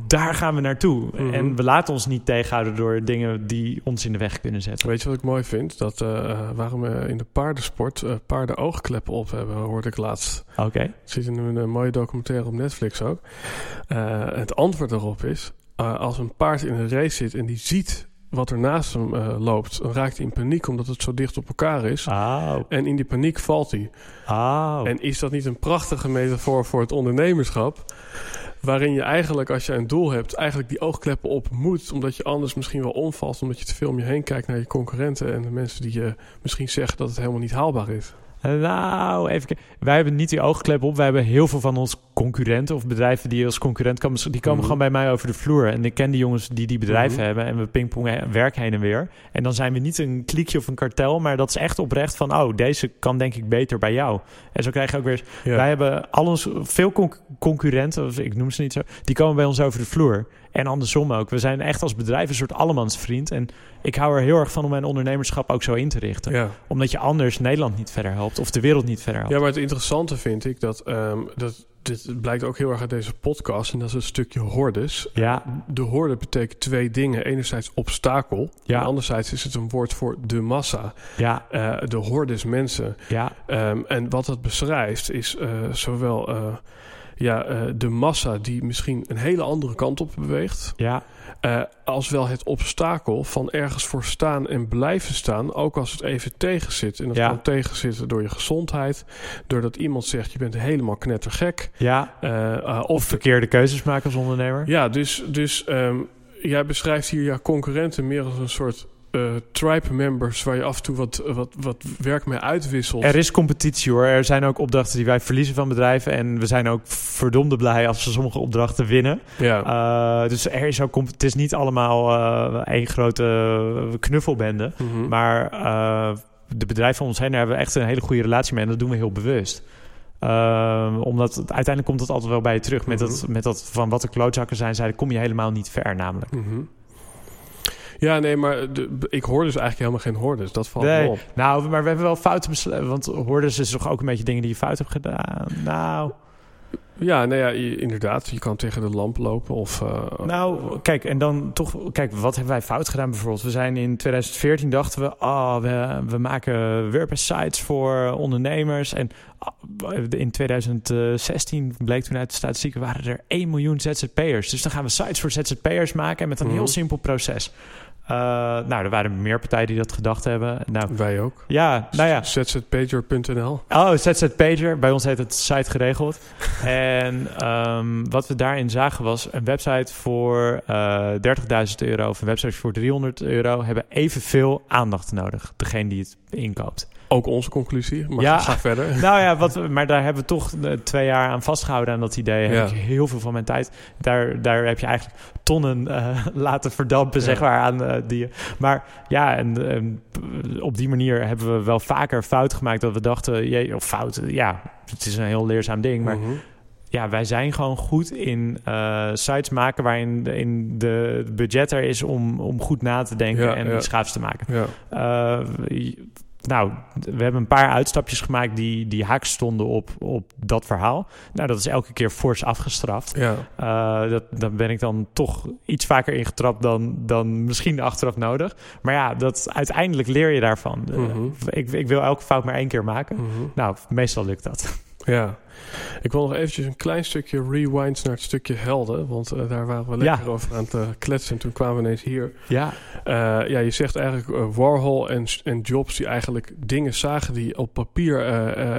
Daar gaan we naartoe. Mhm. En we laten ons niet tegenhouden door dingen die ons in de weg kunnen zetten. Weet je wat ik mooi vind? Dat eh, waarom we in de paardensport eh paarden oogkleppen op hebben, hoorde ik laatst. Oké. Het zit in een, eh, mooie documentaire op Netflix ook. Het antwoord daarop is, eh, als een paard in een race zit en die ziet wat er naast hem eh, loopt, dan raakt hij in paniek omdat het zo dicht op elkaar is. Oh. En in die paniek valt hij. Oh. En is dat niet een prachtige metafoor voor het ondernemerschap? Waarin je eigenlijk, als je een doel hebt, eigenlijk die oogkleppen op moet. Omdat je anders misschien wel omvalt. Omdat je te veel om je heen kijkt naar je concurrenten. En de mensen die je misschien zeggen dat het helemaal niet haalbaar is. Nou, even kijken. Wij hebben niet die oogklep op. Wij hebben heel veel van ons concurrenten of bedrijven die als concurrent komen. Die komen Mhm. gewoon bij mij over de vloer. En ik ken die jongens die die bedrijven Mhm. hebben. En we pingpongen werk heen en weer. En dan zijn we niet een kliekje of een kartel. Maar dat is echt oprecht van... Oh, deze kan denk ik beter bij jou. En zo krijg je ook weer... Ja. Wij hebben al ons, veel conc- concurrenten, of ik noem ze niet zo... Die komen bij ons over de vloer. En andersom ook. We zijn echt als bedrijf een soort allemansvriend. En ik hou er heel erg van om mijn ondernemerschap ook zo in te richten ja. omdat je anders Nederland niet verder helpt of de wereld niet verder helpt. ja, maar het interessante vind ik dat, ehm, dat dit blijkt ook heel erg uit deze podcast. En dat is het stukje hordes. Ja, De horde betekent twee dingen. Enerzijds obstakel. Ja. En anderzijds is het een woord voor de massa. ja, Eh, de hordes mensen. ja, Ehm, en wat dat beschrijft is eh, zowel eh, ja, eh, de massa die misschien een hele andere kant op beweegt, ja, eh, als wel het obstakel van ergens voor staan en blijven staan, ook als het even tegen zit. En dat Ja. kan tegenzitten door je gezondheid, doordat iemand zegt je bent helemaal knettergek. ja. eh, Of of verkeerde keuzes maken als ondernemer. ja, dus, dus ehm, jij beschrijft hier jouw concurrenten meer als een soort eh, tribe members waar je af en toe wat, wat, wat werk mee uitwisselt. Er is competitie hoor. Er zijn ook opdrachten die wij verliezen van bedrijven. En we zijn ook verdomde blij als we sommige opdrachten winnen. ja. Eh, dus er is ook comp- het is niet allemaal eh één grote knuffelbende. Mhm. Maar de bedrijven om ons heen daar hebben we echt een hele goede relatie mee. En dat doen we heel bewust. Omdat het- uiteindelijk komt het altijd wel bij je terug. Met, Mhm. dat, met dat van wat de klootzakken zijn, zij, kom je helemaal niet ver namelijk. Mhm. Ja, nee, maar de, ik hoor dus eigenlijk helemaal geen hordes. Dat valt Nee. me op. Nou, maar we hebben wel fouten besloten. Want hordes is toch ook een beetje dingen die je fout hebt gedaan. Nou, Ja, nee, ja, inderdaad. Je kan tegen de lamp lopen of... eh, nou, kijk, en dan toch... Kijk, wat hebben wij fout gedaan bijvoorbeeld? We zijn in 2014 dachten we... Oh, we, we maken WordPress-sites voor ondernemers. En ah, in 2016 bleek toen uit de statistieken... waren er 1 miljoen ZZP'ers. Dus dan gaan we sites voor ZZP'ers maken... en met een Mhm. heel simpel proces. Eh, nou, er waren meer partijen die dat gedacht hebben. Nou, Wij ook. ja, nou ja. zzpager.nl Oh, ZZ Pager. Bij ons heet het site geregeld. en ehm, wat we daarin zagen was een website voor eh 30.000 euro of een website voor 300 euro hebben evenveel aandacht nodig. Degene die het inkoopt. Ook onze conclusie, maar Ja. ga verder. nou ja, wat, maar daar hebben we toch eh, twee jaar aan vastgehouden aan dat idee. Ja. Heb ik heel veel van mijn tijd. Daar, daar heb je eigenlijk tonnen eh, laten verdampen, Ja. zeg maar. Aan, eh, die, maar ja, en, en op die manier hebben we wel vaker fout gemaakt dat we dachten, jee, of fout, ja, het is een heel leerzaam ding, maar Mhm. ja, wij zijn gewoon goed in sites maken waarin de, in de budget er is om, om goed na te denken Ja, en ja. gaafs te maken. Ja. Nou, we hebben een paar uitstapjes gemaakt die, die haaks stonden op, op dat verhaal. Nou, dat is elke keer fors afgestraft. Ja. Eh, dat, daar ben ik dan toch iets vaker ingetrapt dan, dan misschien achteraf nodig. Maar ja, dat, uiteindelijk leer je daarvan. Mhm. ik, ik wil elke fout maar één keer maken. Mhm. Nou, meestal lukt dat. Ja. Ik wil nog eventjes een klein stukje rewind naar het stukje helden. Want uh, daar waren we lekker Ja. over aan het uh, kletsen. En toen kwamen we ineens hier. Ja, Uh, ja, je zegt eigenlijk Warhol en, en Jobs die eigenlijk dingen zagen die op papier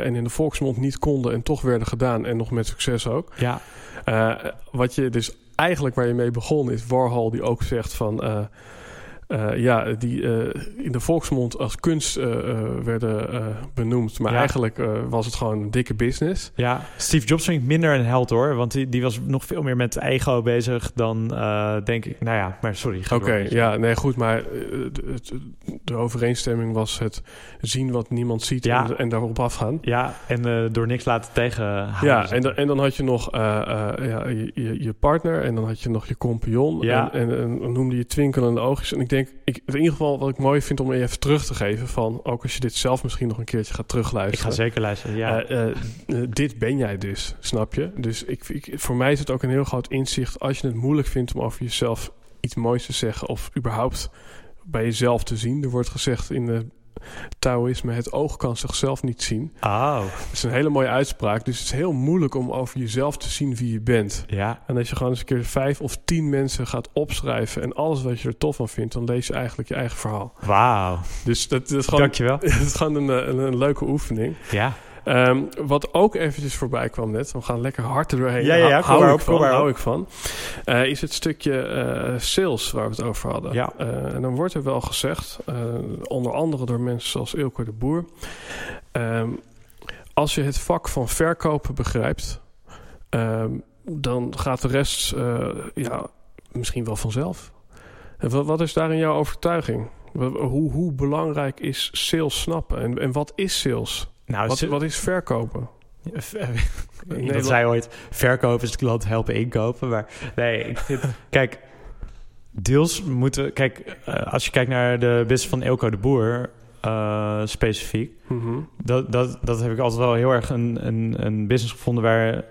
en in de volksmond niet konden en toch werden gedaan en nog met succes ook. ja, wat je dus eigenlijk waar je mee begon is Warhol die ook zegt van uh, uh, ja, die uh, in de volksmond als kunst uh, werden benoemd. Maar Ja. eigenlijk was het gewoon een dikke business. ja. Steve Jobs vind ik minder een held hoor. Want die, die was nog veel meer met ego bezig dan, eh, denk ik... Nou ja, maar sorry. Oké, ja, nee, goed. Maar de, de overeenstemming was het zien wat niemand ziet Ja. en, en daarop afgaan. Ja, en eh, door niks laten tegenhouden. Ja, en, dan- en dan had je nog ja, je, je, je partner en dan had je nog je compagnon. Ja. En, en, en dan noemde je twinkelende oogjes. En ik denk, ik, in ieder geval wat ik mooi vind om even terug te geven... van ook als je dit zelf misschien nog een keertje gaat ik terugluisteren... ga zeker luisteren, ja. Eh, eh, eh, dit ben jij dus, snap je? Dus ik, ik, voor mij is het ook een heel groot inzicht... als je het moeilijk vindt om over jezelf iets moois te zeggen... of überhaupt bij jezelf te zien. Er wordt gezegd in de Taoïsme... het oog kan zichzelf niet zien. oh, Dat is een hele mooie uitspraak. Dus het is heel moeilijk om over jezelf te zien wie je bent. ja. En als je gewoon eens een keer vijf of tien mensen gaat opschrijven... en alles wat je er tof van vindt... dan lees je eigenlijk je eigen verhaal. Wauw. Dus dat, dat is gewoon, Dankjewel. dat is gewoon een, eh, een, een leuke oefening. Ja. Ehm, wat ook eventjes voorbij kwam net, we gaan lekker hard doorheen. Ja, ja, ja, Hou- ik op, van, hou ik van. Eh, is het stukje eh, sales waar we het over hadden. Ja. Eh, en dan wordt er wel gezegd, onder andere door mensen zoals Ilko de Boer, ehm, als je het vak van verkopen begrijpt, ehm, dan gaat de rest ja, misschien wel vanzelf. En wat, wat is daarin jouw overtuiging? Hoe, hoe belangrijk is sales snappen? En, en wat is sales? Nou, Wat, wat is verkopen? Iemand Nederland- zei ooit, verkopen is de klant helpen inkopen. Maar nee, ik kijk, deels moeten... Kijk, eh, als je kijkt naar de business van Elko de Boer... eh, specifiek... Mhm. Dat, dat, dat heb ik altijd wel heel erg een, een, een business gevonden waar...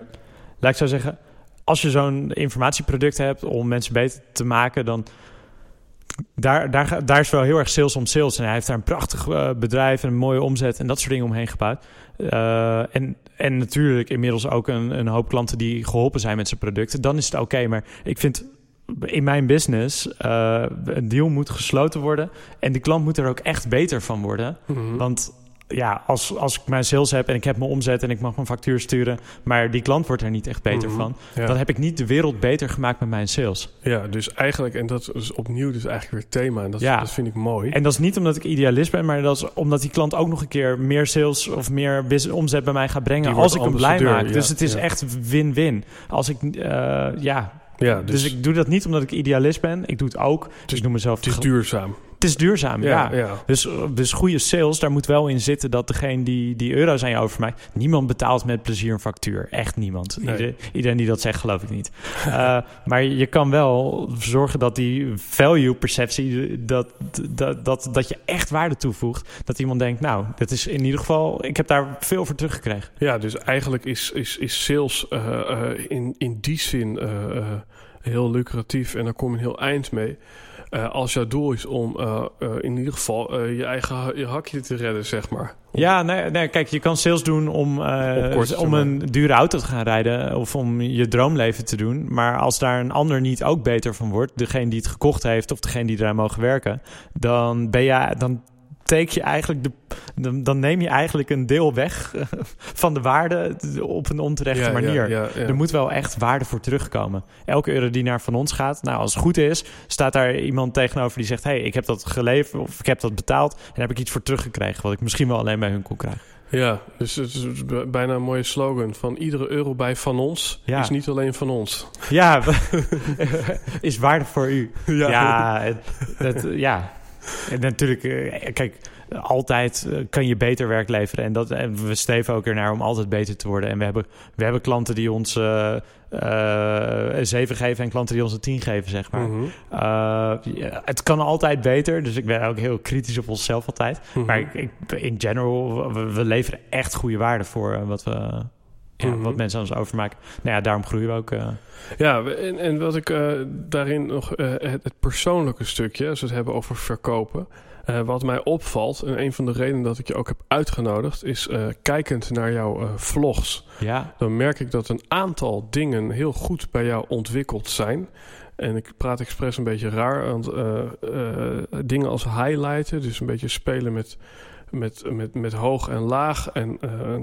Laat ik zo zeggen... Als je zo'n informatieproduct hebt om mensen beter te maken... dan daar, daar, daar is wel heel erg sales om sales. En hij heeft daar een prachtig eh, bedrijf en een mooie omzet... en dat soort dingen omheen gebouwd. Eh, en, en natuurlijk inmiddels ook een, een hoop klanten die geholpen zijn met zijn producten. Dan is het oké. maar ik vind in mijn business eh, een deal moet gesloten worden. En die klant moet er ook echt beter van worden. Mhm. Want ja, als, als ik mijn sales heb en ik heb mijn omzet en ik mag mijn factuur sturen, maar die klant wordt er niet echt beter Mhm. van, ja. dan heb ik niet de wereld beter gemaakt met mijn sales. ja, dus eigenlijk, en dat is opnieuw dus eigenlijk weer thema. En dat, Ja. dat vind ik mooi. En dat is niet omdat ik idealist ben, maar dat is omdat die klant ook nog een keer meer sales of meer omzet bij mij gaat brengen Die als ik hem blij maak. ja, dus het is echt win-win. Als ik, eh, ja, ja, dus, dus, ik doe dat niet omdat ik idealist ben. Ik doe het ook. Dus ik noem mezelf. het is duurzaam. Het is duurzaam, ja. Ja, ja. Dus, dus goede sales, daar moet wel in zitten dat degene die, die euro's aan je overmaakt... niemand betaalt met plezier een factuur. Echt niemand. Nee. Ieder- iedereen die dat zegt, geloof ik niet. Eh, maar je kan wel zorgen dat die value-perceptie... Dat, dat, dat, dat je echt waarde toevoegt. Dat iemand denkt, nou, dat is in ieder geval... ik heb daar veel voor teruggekregen. Ja, dus eigenlijk is, is, is sales eh, eh, in, in die zin eh, eh, heel lucratief en daar kom je een heel eind mee. Eh, als jouw doel is om eh, eh, in ieder geval je eigen je hakje te redden, zeg maar. Ja, nee, nee, kijk, je kan sales doen om, korte om een dure auto te gaan rijden of om je droomleven te doen. Maar als daar een ander niet ook beter van wordt, degene die het gekocht heeft of degene die eraan mogen werken, dan ben je, dan teken je eigenlijk de, dan, dan neem je eigenlijk een deel weg van de waarde op een onterechte Ja, manier. Ja, ja, ja. Er moet wel echt waarde voor terugkomen. Elke euro die naar van ons gaat, nou als het goed is, staat daar iemand tegenover die zegt: hey, ik heb dat geleverd of ik heb dat betaald en daar heb ik iets voor teruggekregen, wat ik misschien wel alleen bij hun kon krijgen. Ja, dus het is bijna een mooie slogan van iedere euro bij van ons Ja. is niet alleen van ons. Ja, is waarde voor u. Ja, het, het- ja. En natuurlijk, eh, kijk, altijd eh, kan je beter werk leveren. En, dat, en we streven ook ernaar om altijd beter te worden. En we hebben, we hebben klanten die ons eh, eh, een 7 geven en klanten die ons een 10 geven, zeg maar. Mhm. Ja, het kan altijd beter, dus ik ben ook heel kritisch op onszelf altijd. Mhm. Maar ik, ik- in general, we, we leveren echt goede waarde voor wat we, ja, Mhm. wat mensen anders overmaken. Nou ja, daarom groeien we ook. eh. Ja, en, en wat ik eh, daarin nog, eh, het, het persoonlijke stukje, als we het hebben over verkopen. wat mij opvalt, en een van de redenen dat ik je ook heb uitgenodigd, is kijkend naar jouw vlogs. ja, Dan merk ik dat een aantal dingen heel goed bij jou ontwikkeld zijn. En ik praat expres een beetje raar, want dingen als highlighten, dus een beetje spelen met, met, met, met hoog en laag en eh,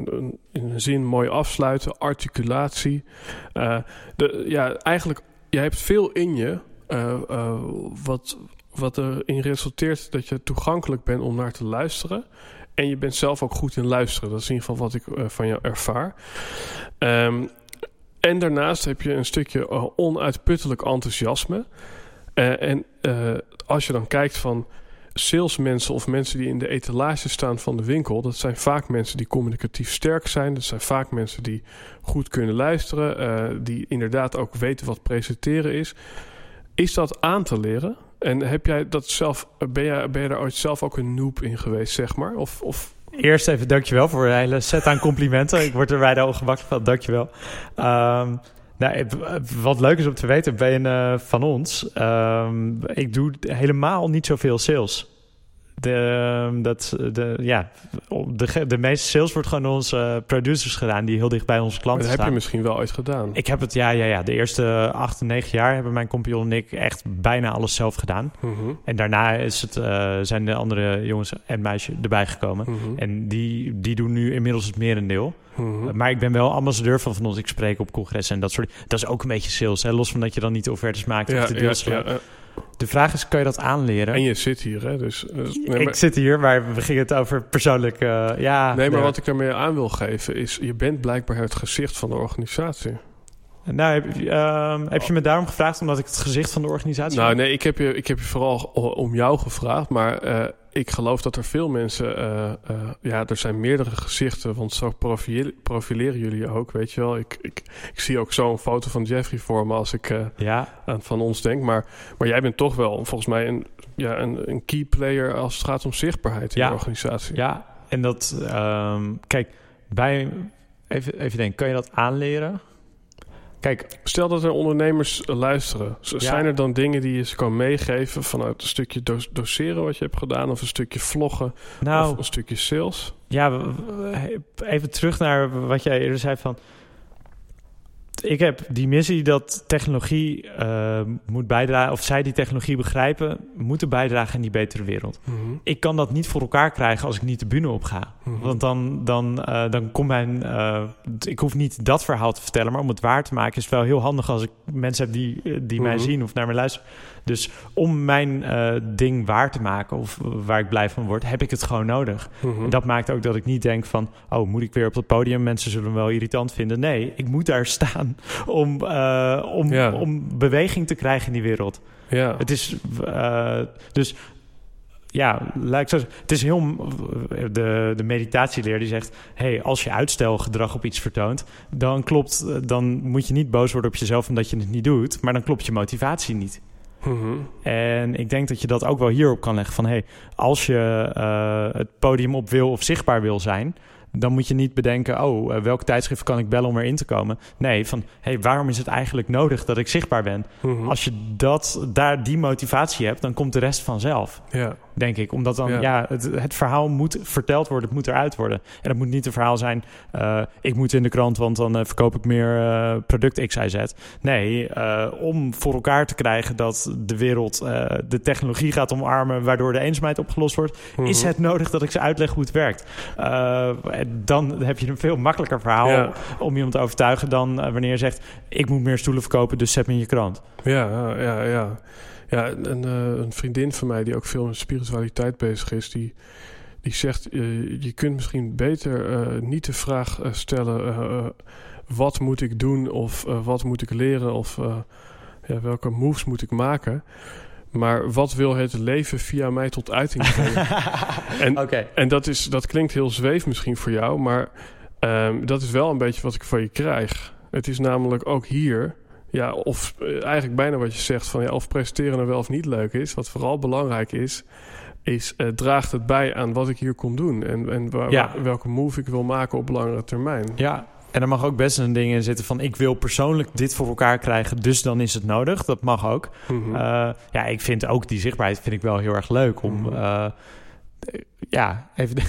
in een zin mooi afsluiten, articulatie. Eh, de, ja, eigenlijk, je hebt veel in je eh, wat, wat erin resulteert dat je toegankelijk bent om naar te luisteren. En je bent zelf ook goed in luisteren. Dat is in ieder geval wat ik van jou ervaar. Ehm, en daarnaast heb je een stukje onuitputtelijk enthousiasme. En als je dan kijkt van salesmensen of mensen die in de etalage staan van de winkel, dat zijn vaak mensen die communicatief sterk zijn. Dat zijn vaak mensen die goed kunnen luisteren, eh, die inderdaad ook weten wat presenteren is. Is dat aan te leren? En heb jij dat zelf, ben jij, ben je daar ooit zelf ook een noob in geweest, zeg maar? Of, of Eerst even dankjewel voor een hele set aan complimenten. Ik word er bijna ongemakkelijk van. Dankjewel. Ehm nou, eh, wat leuk is om te weten, ben je eh, van ons. Ehm, ik doe helemaal niet zoveel sales. De, ehm, dat, de, ja, de, de meeste sales wordt gewoon door onze eh, producers gedaan... die heel dicht bij onze dat klanten heb je staan. misschien wel ooit gedaan. Ik heb het, ja, ja, ja. De eerste acht, negen jaar hebben mijn compagnon en ik echt bijna alles zelf gedaan. Mhm, En daarna is het, eh, zijn de andere jongens en meisjes erbij gekomen. mhm, En die, die doen nu inmiddels het merendeel. mhm. Maar ik ben wel ambassadeur van Van ons. Ik spreek op congressen en dat soort Dat is ook een beetje sales. Hè? Los van dat je dan niet de offertes maakt of de deals. ja, ja. De vraag is, kan je dat aanleren? En je zit hier, hè? Dus, dus- nee, ik zit hier, maar we gingen het over persoonlijk... eh, ja, nee, maar wat ik ermee aan wil geven is... je bent blijkbaar het gezicht van de organisatie. Nou, heb, je- ehm, heb je me daarom gevraagd omdat ik het gezicht van de organisatie Nou, nee, ik heb je, ik heb je vooral om jou gevraagd. Maar eh, ik geloof dat er veel mensen... eh, eh, ja, er zijn meerdere gezichten. Want zo profileren jullie ook, weet je wel. Ik, ik, ik zie ook zo'n foto van Jeffrey voor me als ik Ja, aan van ons denk. Maar, maar jij bent toch wel volgens mij een, ja, een, een key player... als het gaat om zichtbaarheid in Ja. de organisatie. ja, en dat... ehm, kijk, bij... Even, even denken, kan je dat aanleren? Kijk, Stel dat er ondernemers eh, luisteren. Ja. Zijn er dan dingen die je ze kan meegeven vanuit een stukje do- doseren wat je hebt gedaan, of een stukje vloggen, nou... of een stukje sales? Ja, even terug naar wat jij eerder zei van... Ik heb die missie dat technologie eh, moet bijdragen... of zij die technologie begrijpen... moeten bijdragen in die betere wereld. Mhm. Ik kan dat niet voor elkaar krijgen als ik niet de bühne op ga. Mhm. Want dan, dan, eh, dan komt mijn... eh, ik hoef niet dat verhaal te vertellen... maar om het waar te maken is het wel heel handig... als ik mensen heb die, die mij Mhm. zien of naar me luisteren. Dus om mijn eh, ding waar te maken... of waar ik blij van word... heb ik het gewoon nodig. Mhm. En dat maakt ook dat ik niet denk van... oh, moet ik weer op het podium? Mensen zullen me wel irritant vinden. Nee, ik moet daar staan om, eh, om, Ja. om beweging te krijgen in die wereld. ja. Het is... eh, dus ja, ik zo het is heel... De, de meditatieleer die zegt... hey, als je uitstelgedrag op iets vertoont... dan klopt... Dan moet je niet boos worden op jezelf omdat je het niet doet... maar dan klopt je motivatie niet. Mhm. En ik denk dat je dat ook wel hierop kan leggen. Van hey, als je eh, het podium op wil of zichtbaar wil zijn, dan moet je niet bedenken: oh, eh, welk tijdschrift kan ik bellen om erin te komen? Nee, van hey, waarom is het eigenlijk nodig dat ik zichtbaar ben? Mhm. Als je dat, daar die motivatie hebt, dan komt de rest vanzelf. Ja. Denk ik. Omdat dan, Ja. ja, het, het verhaal moet verteld worden, het moet eruit worden. En het moet niet een verhaal zijn, eh, ik moet in de krant, want dan eh, verkoop ik meer eh, product X, Y, Z. Nee, om voor elkaar te krijgen dat de wereld de technologie gaat omarmen, waardoor de eenzaamheid opgelost wordt, Mhm. is het nodig dat ik ze uitleg hoe het werkt. Dan heb je een veel makkelijker verhaal Ja. om iemand te overtuigen dan wanneer je zegt, ik moet meer stoelen verkopen, dus zet me in je krant. Ja, ja, ja. Ja, een, eh, een vriendin van mij die ook veel met spiritualiteit bezig is, die, die zegt: eh, Je kunt misschien beter eh, niet de vraag stellen: wat moet ik doen of wat moet ik leren of ja, welke moves moet ik maken. Maar wat wil het leven via mij tot uiting brengen? en, Oké. en dat, is, dat klinkt heel zweef misschien voor jou, maar ehm, dat is wel een beetje wat ik van je krijg. Het is namelijk ook hier, ja, of eh, eigenlijk bijna wat je zegt van ja, of presenteren nou wel of niet leuk is. Wat vooral belangrijk is, is eh, draagt het bij aan wat ik hier kom doen en, en wa- Ja. welke move ik wil maken op langere termijn. Ja, En er mag ook best een ding in zitten van... ik wil persoonlijk dit voor elkaar krijgen, dus dan is het nodig. Dat mag ook. Mhm. Uh, ja, ik vind ook die zichtbaarheid vind ik wel heel erg leuk om... Mhm. Uh, ja, even.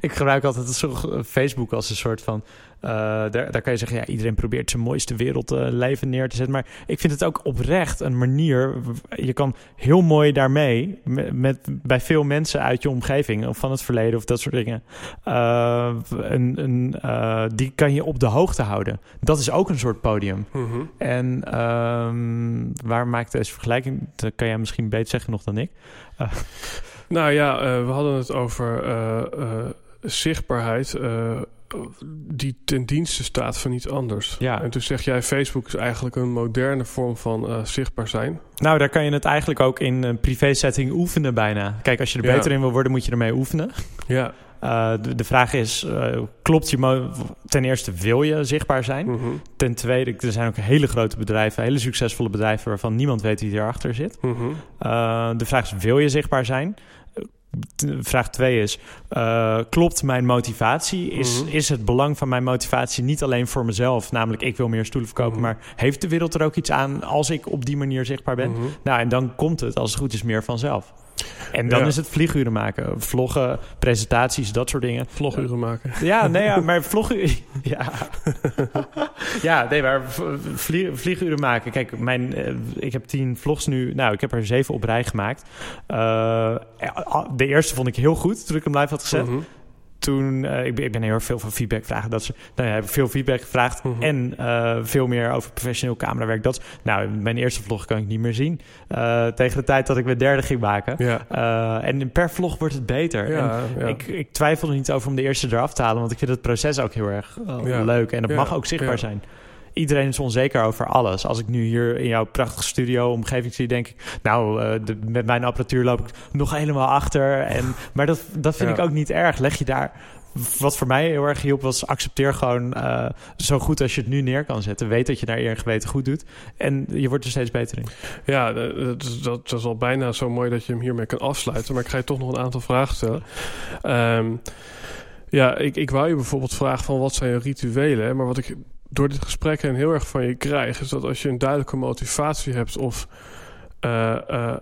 ik gebruik altijd zo Facebook als een soort van. Uh, daar, daar kan je zeggen, ja, iedereen probeert zijn mooiste wereld uh, leven neer te zetten. Maar ik vind het ook oprecht een manier. Je kan heel mooi daarmee, met, met bij veel mensen uit je omgeving of van het verleden of dat soort dingen. Uh, een, een, die kan je op de hoogte houden. Dat is ook een soort podium. Mm-hmm. En um, waar maakt deze vergelijking? Dat kan jij misschien beter zeggen nog dan ik. Nou ja, uh, we hadden het over uh, uh, zichtbaarheid die ten dienste staat van iets anders. Ja. En toen zeg jij, Facebook is eigenlijk een moderne vorm van zichtbaar zijn. Nou, daar kan je het eigenlijk ook in een privé setting oefenen bijna. Kijk, als je er Ja. beter in wil worden, moet je ermee oefenen. Ja. Uh, de, de, vraag is, uh, klopt je... Ten eerste, wil je zichtbaar zijn? Mhm. Ten tweede, er zijn ook hele grote bedrijven... hele succesvolle bedrijven... waarvan niemand weet wie erachter zit. Mhm. De vraag is, wil je zichtbaar zijn? Vraag 2 is, uh, klopt mijn motivatie? Is, Mhm. is het belang van mijn motivatie niet alleen voor mezelf? Namelijk, ik wil meer stoelen verkopen, Mhm. maar heeft de wereld er ook iets aan als ik op die manier zichtbaar ben? Mhm. Nou, en dan komt het, als het goed is, meer vanzelf. En dan Ja. is het vlieguren maken, vloggen, presentaties, dat soort dingen. Vloguren maken. Ja, nee, ja, maar vloggen... Ja, ja nee, maar vlieguren maken. Kijk, mijn, eh, ik heb tien vlogs nu... Nou, ik heb er zeven op rij gemaakt. Eh, de eerste vond ik heel goed, toen ik hem live had gezet. Mhm. Toen, eh, ik, ben, ik ben heel erg veel van feedback vragen. Dat ze, nou ja, heb ik veel feedback gevraagd. Mhm. En eh, veel meer over professioneel camerawerk. Dat, nou, mijn eerste vlog kan ik niet meer zien. Eh, tegen de tijd dat ik mijn derde ging maken. Ja. En per vlog wordt het beter. Ja, ik, ik twijfel er niet over om de eerste eraf te halen, want ik vind het proces ook heel erg leuk. En dat mag ook zichtbaar zijn. Iedereen is onzeker over alles. Als ik nu hier in jouw prachtige studio-omgeving zie, denk ik... nou, eh, de- met mijn apparatuur loop ik nog helemaal achter. En, maar dat, dat vind Ja. ik ook niet erg. Leg je daar... Wat voor mij heel erg hielp was accepteer gewoon eh, zo goed als je het nu neer kan zetten. Weet dat je naar eer en geweten goed doet. En je wordt er steeds beter in. Ja, dat, dat, is- dat is al bijna zo mooi dat je hem hiermee kan afsluiten. Maar ik ga je toch nog een aantal vragen stellen. Ehm, ja, ik, ik wou je bijvoorbeeld vragen van wat zijn je rituelen? Maar wat ik door dit gesprek heen heel erg van je krijg... is dat als je een duidelijke motivatie hebt of... eh, eh,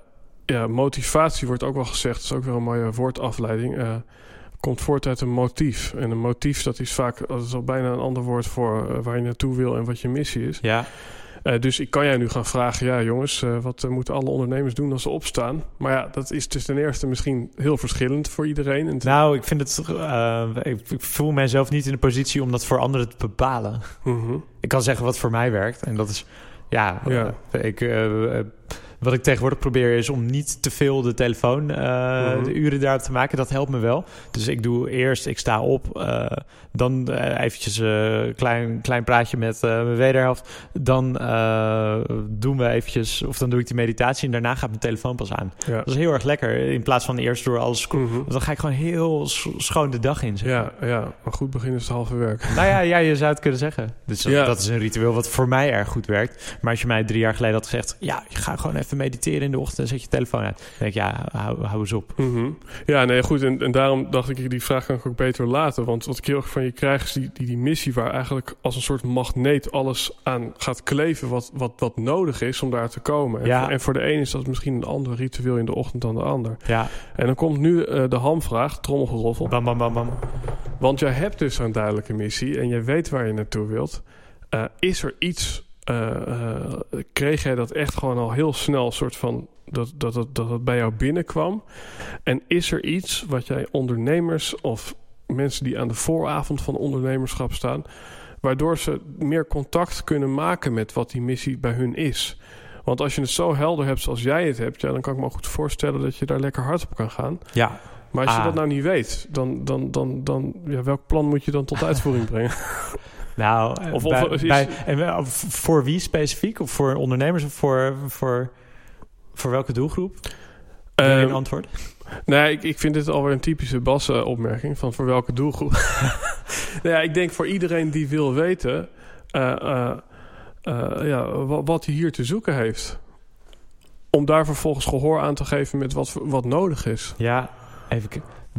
ja, motivatie wordt ook wel gezegd. Is ook weer een mooie woordafleiding. eh, komt voort uit een motief. En een motief, dat is vaak... dat is al bijna een ander woord voor waar je naartoe wil... en wat je missie is. Ja, Eh, dus ik kan jij nu gaan vragen, ja jongens, eh, wat eh, moeten alle ondernemers doen als ze opstaan? Maar ja, dat is dus ten eerste misschien heel verschillend voor iedereen. En nou, ik vind het... ik, ik voel mijzelf niet in de positie om dat voor anderen te bepalen. Mhm. Ik kan zeggen wat voor mij werkt. En dat is, ja, Ja. ik, wat ik tegenwoordig probeer is om niet te veel de telefoon, eh, Mhm. de uren daar te maken. Dat helpt me wel. Dus ik doe eerst, ik sta op, eh, dan eh, eventjes een klein, klein praatje met mijn wederhelft. Dan doen we eventjes, of dan doe ik die meditatie en daarna gaat mijn telefoon pas aan. Ja. Dat is heel erg lekker. In plaats van eerst door alles... Mhm. Dan ga ik gewoon heel schoon de dag in. zeg maar. ja, ja, een goed begin is het halve werk. Nou ja, ja, je zou het kunnen zeggen. Dus dat, Ja. dat is een ritueel wat voor mij erg goed werkt. Maar als je mij drie jaar geleden had gezegd... ja, je gaat gewoon even mediteren in de ochtend en zet je telefoon uit. Dan denk ik, ja, hou, hou eens op. Mhm. Ja, nee, goed. En, en daarom dacht ik, die vraag kan ik ook beter laten. Want wat ik heel erg van je krijg, is die, die, die missie waar eigenlijk als een soort magneet alles aan gaat kleven wat, wat, wat nodig is om daar te komen. En, Ja. voor, en voor de een is dat misschien een ander ritueel in de ochtend dan de ander. Ja, En dan komt nu eh, de hamvraag, trommelgeroffel. bam, bam, bam, bam. Want jij hebt dus een duidelijke missie en je weet waar je naartoe wilt. Eh, is er iets, kreeg jij dat echt gewoon al heel snel, soort van, dat, dat, dat, dat het bij jou binnenkwam? En is er iets wat jij ondernemers of mensen die aan de vooravond van ondernemerschap staan, waardoor ze meer contact kunnen maken met wat die missie bij hun is? Want als je het zo helder hebt zoals jij het hebt, ja, dan kan ik me goed voorstellen dat je daar lekker hard op kan gaan. Ja, Maar als je Ah. dat nou niet weet, dan, dan, dan, dan ja, welk plan moet je dan tot uitvoering brengen? Nou, Of- of, bij, bij- voor wie specifiek? Of voor ondernemers of voor, voor, voor welke doelgroep? Een antwoord? nee, ik, ik vind dit alweer een typische Bas-opmerking van voor welke doelgroep. nou ja, ik denk voor iedereen die wil weten eh, eh, eh, ja, wa- wat hij hier te zoeken heeft. Om daar vervolgens gehoor aan te geven met wat, wat nodig is. Ja, even...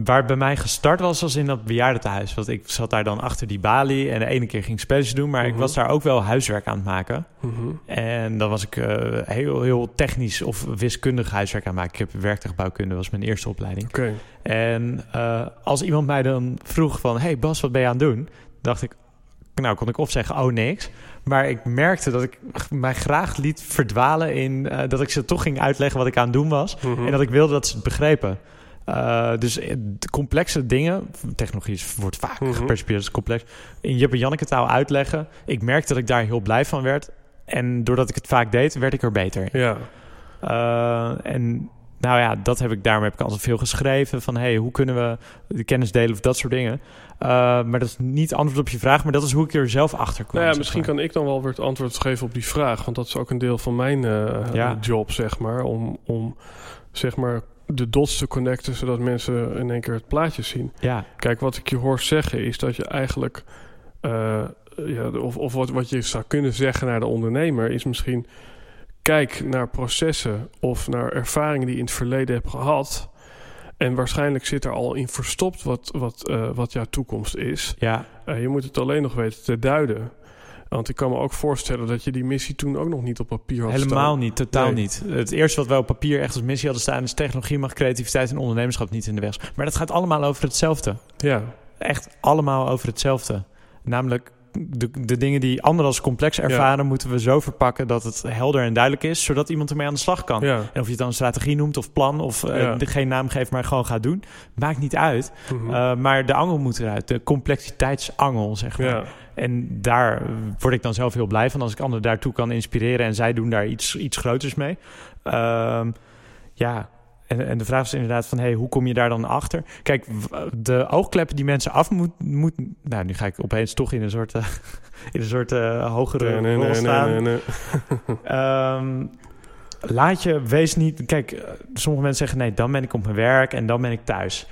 Waar het bij mij gestart was, was in dat bejaardentehuis. Want ik zat daar dan achter die balie en de ene keer ging ik spelletjes doen, maar ik Mhm. was daar ook wel huiswerk aan het maken. Mhm. En dan was ik eh, heel, heel technisch of wiskundig huiswerk aan het maken. Ik heb werktuigbouwkunde, was mijn eerste opleiding. Oké. En eh, als iemand mij dan vroeg van... hey Bas, wat ben je aan het doen? dacht ik, nou kon ik of zeggen, oh niks. Maar ik merkte dat ik mij graag liet verdwalen in... eh, dat ik ze toch ging uitleggen wat ik aan het doen was. Mhm. En dat ik wilde dat ze het begrepen. Eh, dus eh, de complexe dingen, technologie is- wordt vaak Mhm. gepercipieerd als complex, in Jip en Janneke taal uitleggen. Ik merkte dat ik daar heel blij van werd. En doordat ik het vaak deed, werd ik er beter in. Ja. Eh, en nou ja, dat heb ik, daarom heb ik altijd veel geschreven. Van hey, hoe kunnen we de kennis delen of dat soort dingen. Maar dat is niet antwoord op je vraag, maar dat is hoe ik er zelf achter kwam. Nou ja, misschien maar. kan ik dan wel weer het antwoord geven op die vraag. Want dat is ook een deel van mijn Ja. job, zeg maar. Om, om zeg maar de dots te connecten, zodat mensen in één keer het plaatje zien. Ja, Kijk, wat ik je hoor zeggen is dat je eigenlijk... eh, ja, of of wat, wat je zou kunnen zeggen naar de ondernemer... is misschien kijk naar processen of naar ervaringen die je in het verleden hebt gehad... En waarschijnlijk zit er al in verstopt wat, wat, eh, wat jouw toekomst is. ja, Eh, je moet het alleen nog weten te duiden. Want ik kan me ook voorstellen dat je die missie toen ook nog niet op papier had helemaal staan. niet, totaal Nee. niet. Het eerste wat wij op papier echt als missie hadden staan is technologie mag creativiteit en ondernemerschap niet in de weg. Maar dat gaat allemaal over hetzelfde. Ja, Echt allemaal over hetzelfde. Namelijk de, de dingen die anderen als complex ervaren, moeten we zo verpakken dat het helder en duidelijk is, zodat iemand ermee aan de slag kan. ja. En of je het dan strategie noemt of plan of Ja. de- geen naam geeft, maar gewoon gaat doen, maakt niet uit. Mhm. Eh, maar de angel moet eruit, de complexiteitsangel, zeg maar. En daar word ik dan zelf heel blij van als ik anderen daartoe kan inspireren en zij doen daar iets, iets groters mee. Ehm, ja, en, en de vraag is inderdaad van, hey, hoe kom je daar dan achter? Kijk, de oogkleppen die mensen af moeten... Moet, nou, nu ga ik opeens toch in een soort, eh, in een soort eh, hogere Nee, rol staan. nee, nee, nee. Ehm, laat je, wees niet... Kijk, eh, sommige mensen zeggen... nee, dan ben ik op mijn werk en dan ben ik thuis.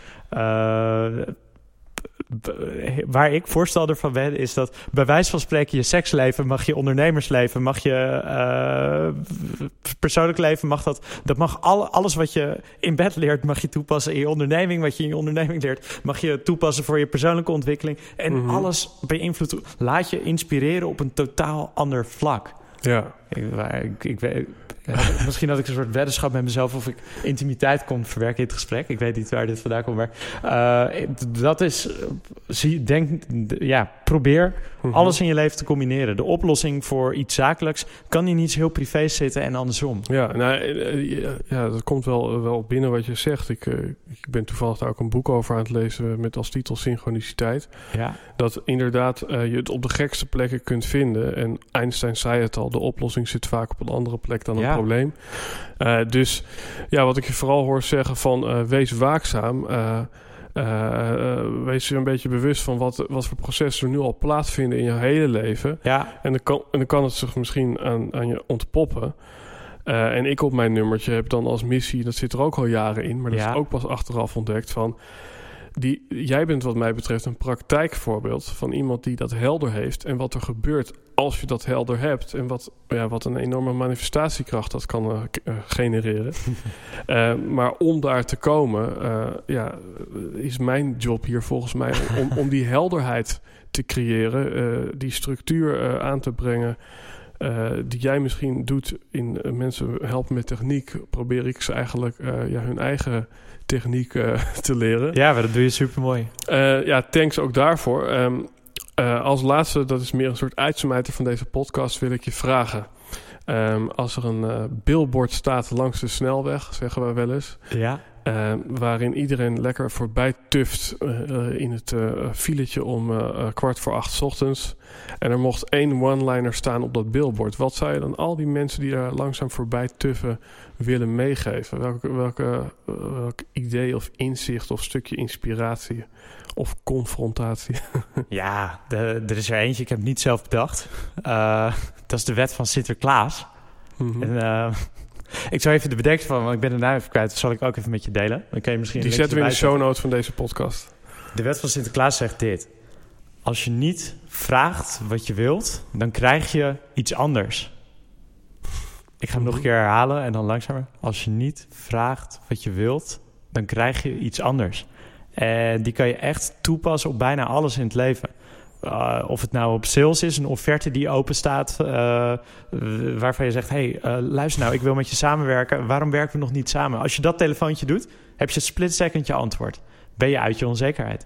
Waar ik voorstander van ben... is dat bij wijze van spreken je seksleven... mag je ondernemersleven, mag je eh, persoonlijk leven... mag dat, dat mag alle, alles wat je in bed leert... mag je toepassen in je onderneming. Wat je in je onderneming leert... mag je toepassen voor je persoonlijke ontwikkeling. En Mhm. alles beïnvloedt... laat je inspireren op een totaal ander vlak. Ja, Ik, waar- ik, ik weet, misschien had ik een soort weddenschap met mezelf of ik intimiteit kon verwerken in het gesprek. Ik weet niet waar dit vandaan komt, maar eh, dat is, zie, denk, ja, probeer Mhm. alles in je leven te combineren. De oplossing voor iets zakelijks kan in iets heel privés zitten en andersom. Ja, nou, eh, eh, ja, dat komt wel, wel binnen wat je zegt. Ik, ik ben toevallig daar ook een boek over aan het lezen met als titel Synchroniciteit. Ja, Dat inderdaad je het op de gekste plekken kunt vinden. En Einstein zei het al, de oplossing zit vaak op een andere plek dan Ja. een probleem. Eh, dus ja, wat ik je vooral hoor zeggen van eh, wees waakzaam. eh, wees je een beetje bewust van wat, wat voor processen er nu al plaatsvinden in je hele leven. ja, En dan kan, en dan kan het zich misschien aan, aan je ontpoppen. En ik op mijn nummertje heb dan als missie, dat zit er ook al jaren in, maar dat Ja. is ook pas achteraf ontdekt van. Die, jij bent wat mij betreft een praktijkvoorbeeld van iemand die dat helder heeft en wat er gebeurt als je dat helder hebt en wat, ja, wat een enorme manifestatiekracht dat kan eh, eh, genereren. Eh, maar om daar te komen, ja, is mijn job hier volgens mij om, om die helderheid te creëren, die structuur aan te brengen. die jij misschien doet in mensen helpen met techniek, probeer ik ze eigenlijk ja, hun eigen techniek eh, te leren. ja, maar dat doe je super mooi. Eh, ja, thanks ook daarvoor. Ehm, eh, als laatste, dat is meer een soort uitsmijter van deze podcast, wil ik je vragen. Ehm, als er een billboard staat langs de snelweg, zeggen wij wel eens, Ja, eh, waarin iedereen lekker voorbij tuft in het filetje om kwart voor acht 's ochtends. En er mocht één one-liner staan op dat billboard. Wat zou je dan al die mensen die daar langzaam voorbij tuffen willen meegeven? Welke, welke, welk idee of inzicht of stukje inspiratie of confrontatie? ja de, er is er eentje, ik heb het niet zelf bedacht. Eh, dat is de wet van Sinterklaas. Mhm. En, eh, ik zou even de bedenking van, want ik ben de naam even kwijt. Dat zal ik ook even met je delen. Dan kan je misschien Die zetten we in de show notes van deze podcast. De wet van Sinterklaas zegt dit. Als je niet vraagt wat je wilt, dan krijg je iets anders. Ik ga hem nog een keer herhalen en dan langzamer. Als je niet vraagt wat je wilt, dan krijg je iets anders. En die kan je echt toepassen op bijna alles in het leven. Uh, of het nou op sales is, een offerte die open staat, uh, waarvan je zegt: hey, uh, luister nou, ik wil met je samenwerken. Waarom werken we nog niet samen? Als je dat telefoontje doet, heb je split second antwoord. Ben je uit je onzekerheid.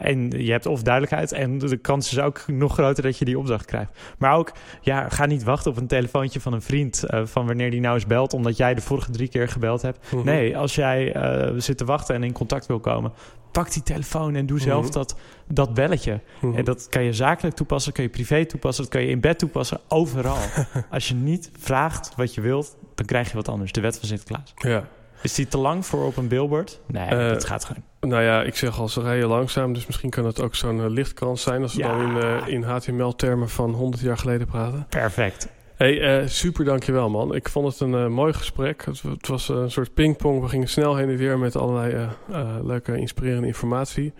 En je hebt of duidelijkheid en de kans is ook nog groter dat je die opdracht krijgt. Maar ook, ja, ga niet wachten op een telefoontje van een vriend van wanneer die nou eens belt, omdat jij de vorige drie keer gebeld hebt. Mm -hmm. Nee, als jij zit te wachten en in contact wil komen, pak die telefoon en doe zelf Mhm. mm -hmm. dat, dat belletje. Mm -hmm. En dat kan je zakelijk toepassen, kan je privé toepassen, dat kan je in bed toepassen, overal. Als je niet vraagt wat je wilt, dan krijg je wat anders. De wet van Sinterklaas. Ja. Is die te lang voor op een billboard? Nee, dat gaat gewoon. Nou ja, ik zeg al, ze rijden langzaam, dus misschien kan het ook zo'n uh, lichtkrans zijn als we ja. dan in, uh, in HTML-termen van 100 jaar geleden praten. Perfect. Hey, uh, super dankjewel man. Ik vond het een mooi gesprek. Het, het, was een soort pingpong. We gingen snel heen en weer met allerlei leuke, inspirerende informatie.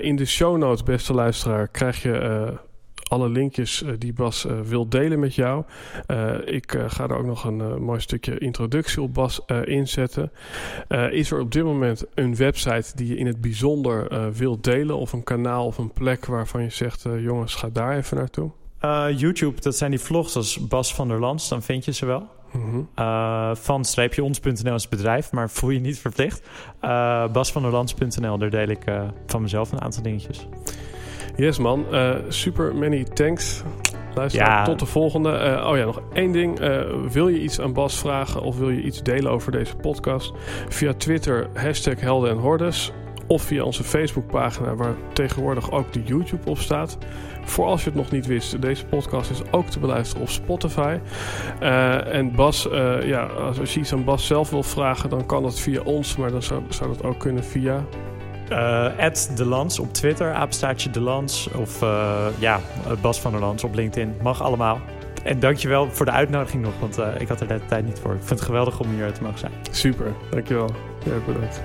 in de show notes, beste luisteraar, krijg je alle linkjes die Bas wil delen met jou. ik ga er ook nog een mooi stukje introductie op Bas inzetten. is er op dit moment een website die je in het bijzonder wilt delen? Of een kanaal of een plek waarvan je zegt... jongens, ga daar even naartoe? Uh, YouTube, dat zijn die vlogs als Bas van der Lans, dan vind je ze wel. Mhm. Mm uh, van-ons.nl is bedrijf, maar voel je niet verplicht. Uh, daar deel ik van mezelf een aantal dingetjes. Yes man, super many thanks. Luister, ja. tot de volgende. oh ja, nog één ding. wil je iets aan Bas vragen of wil je iets delen over deze podcast? Via Twitter, hashtag Helden en Hordes. Of via onze Facebookpagina, waar tegenwoordig ook de YouTube op staat. Voor als je het nog niet wist, deze podcast is ook te beluisteren op Spotify. Uh, en Bas, ja, als je iets aan Bas zelf wil vragen, dan kan dat via ons, maar dan zou, zou dat ook kunnen via. Uh, de Lans op Twitter, apenstaartje De Lans. Of ja, Bas van der Lans op LinkedIn. Mag allemaal. En dankjewel voor de uitnodiging nog, want ik had er de tijd niet voor. Ik vind het geweldig om hier te mogen zijn. Super, dankjewel. Ja, bedankt.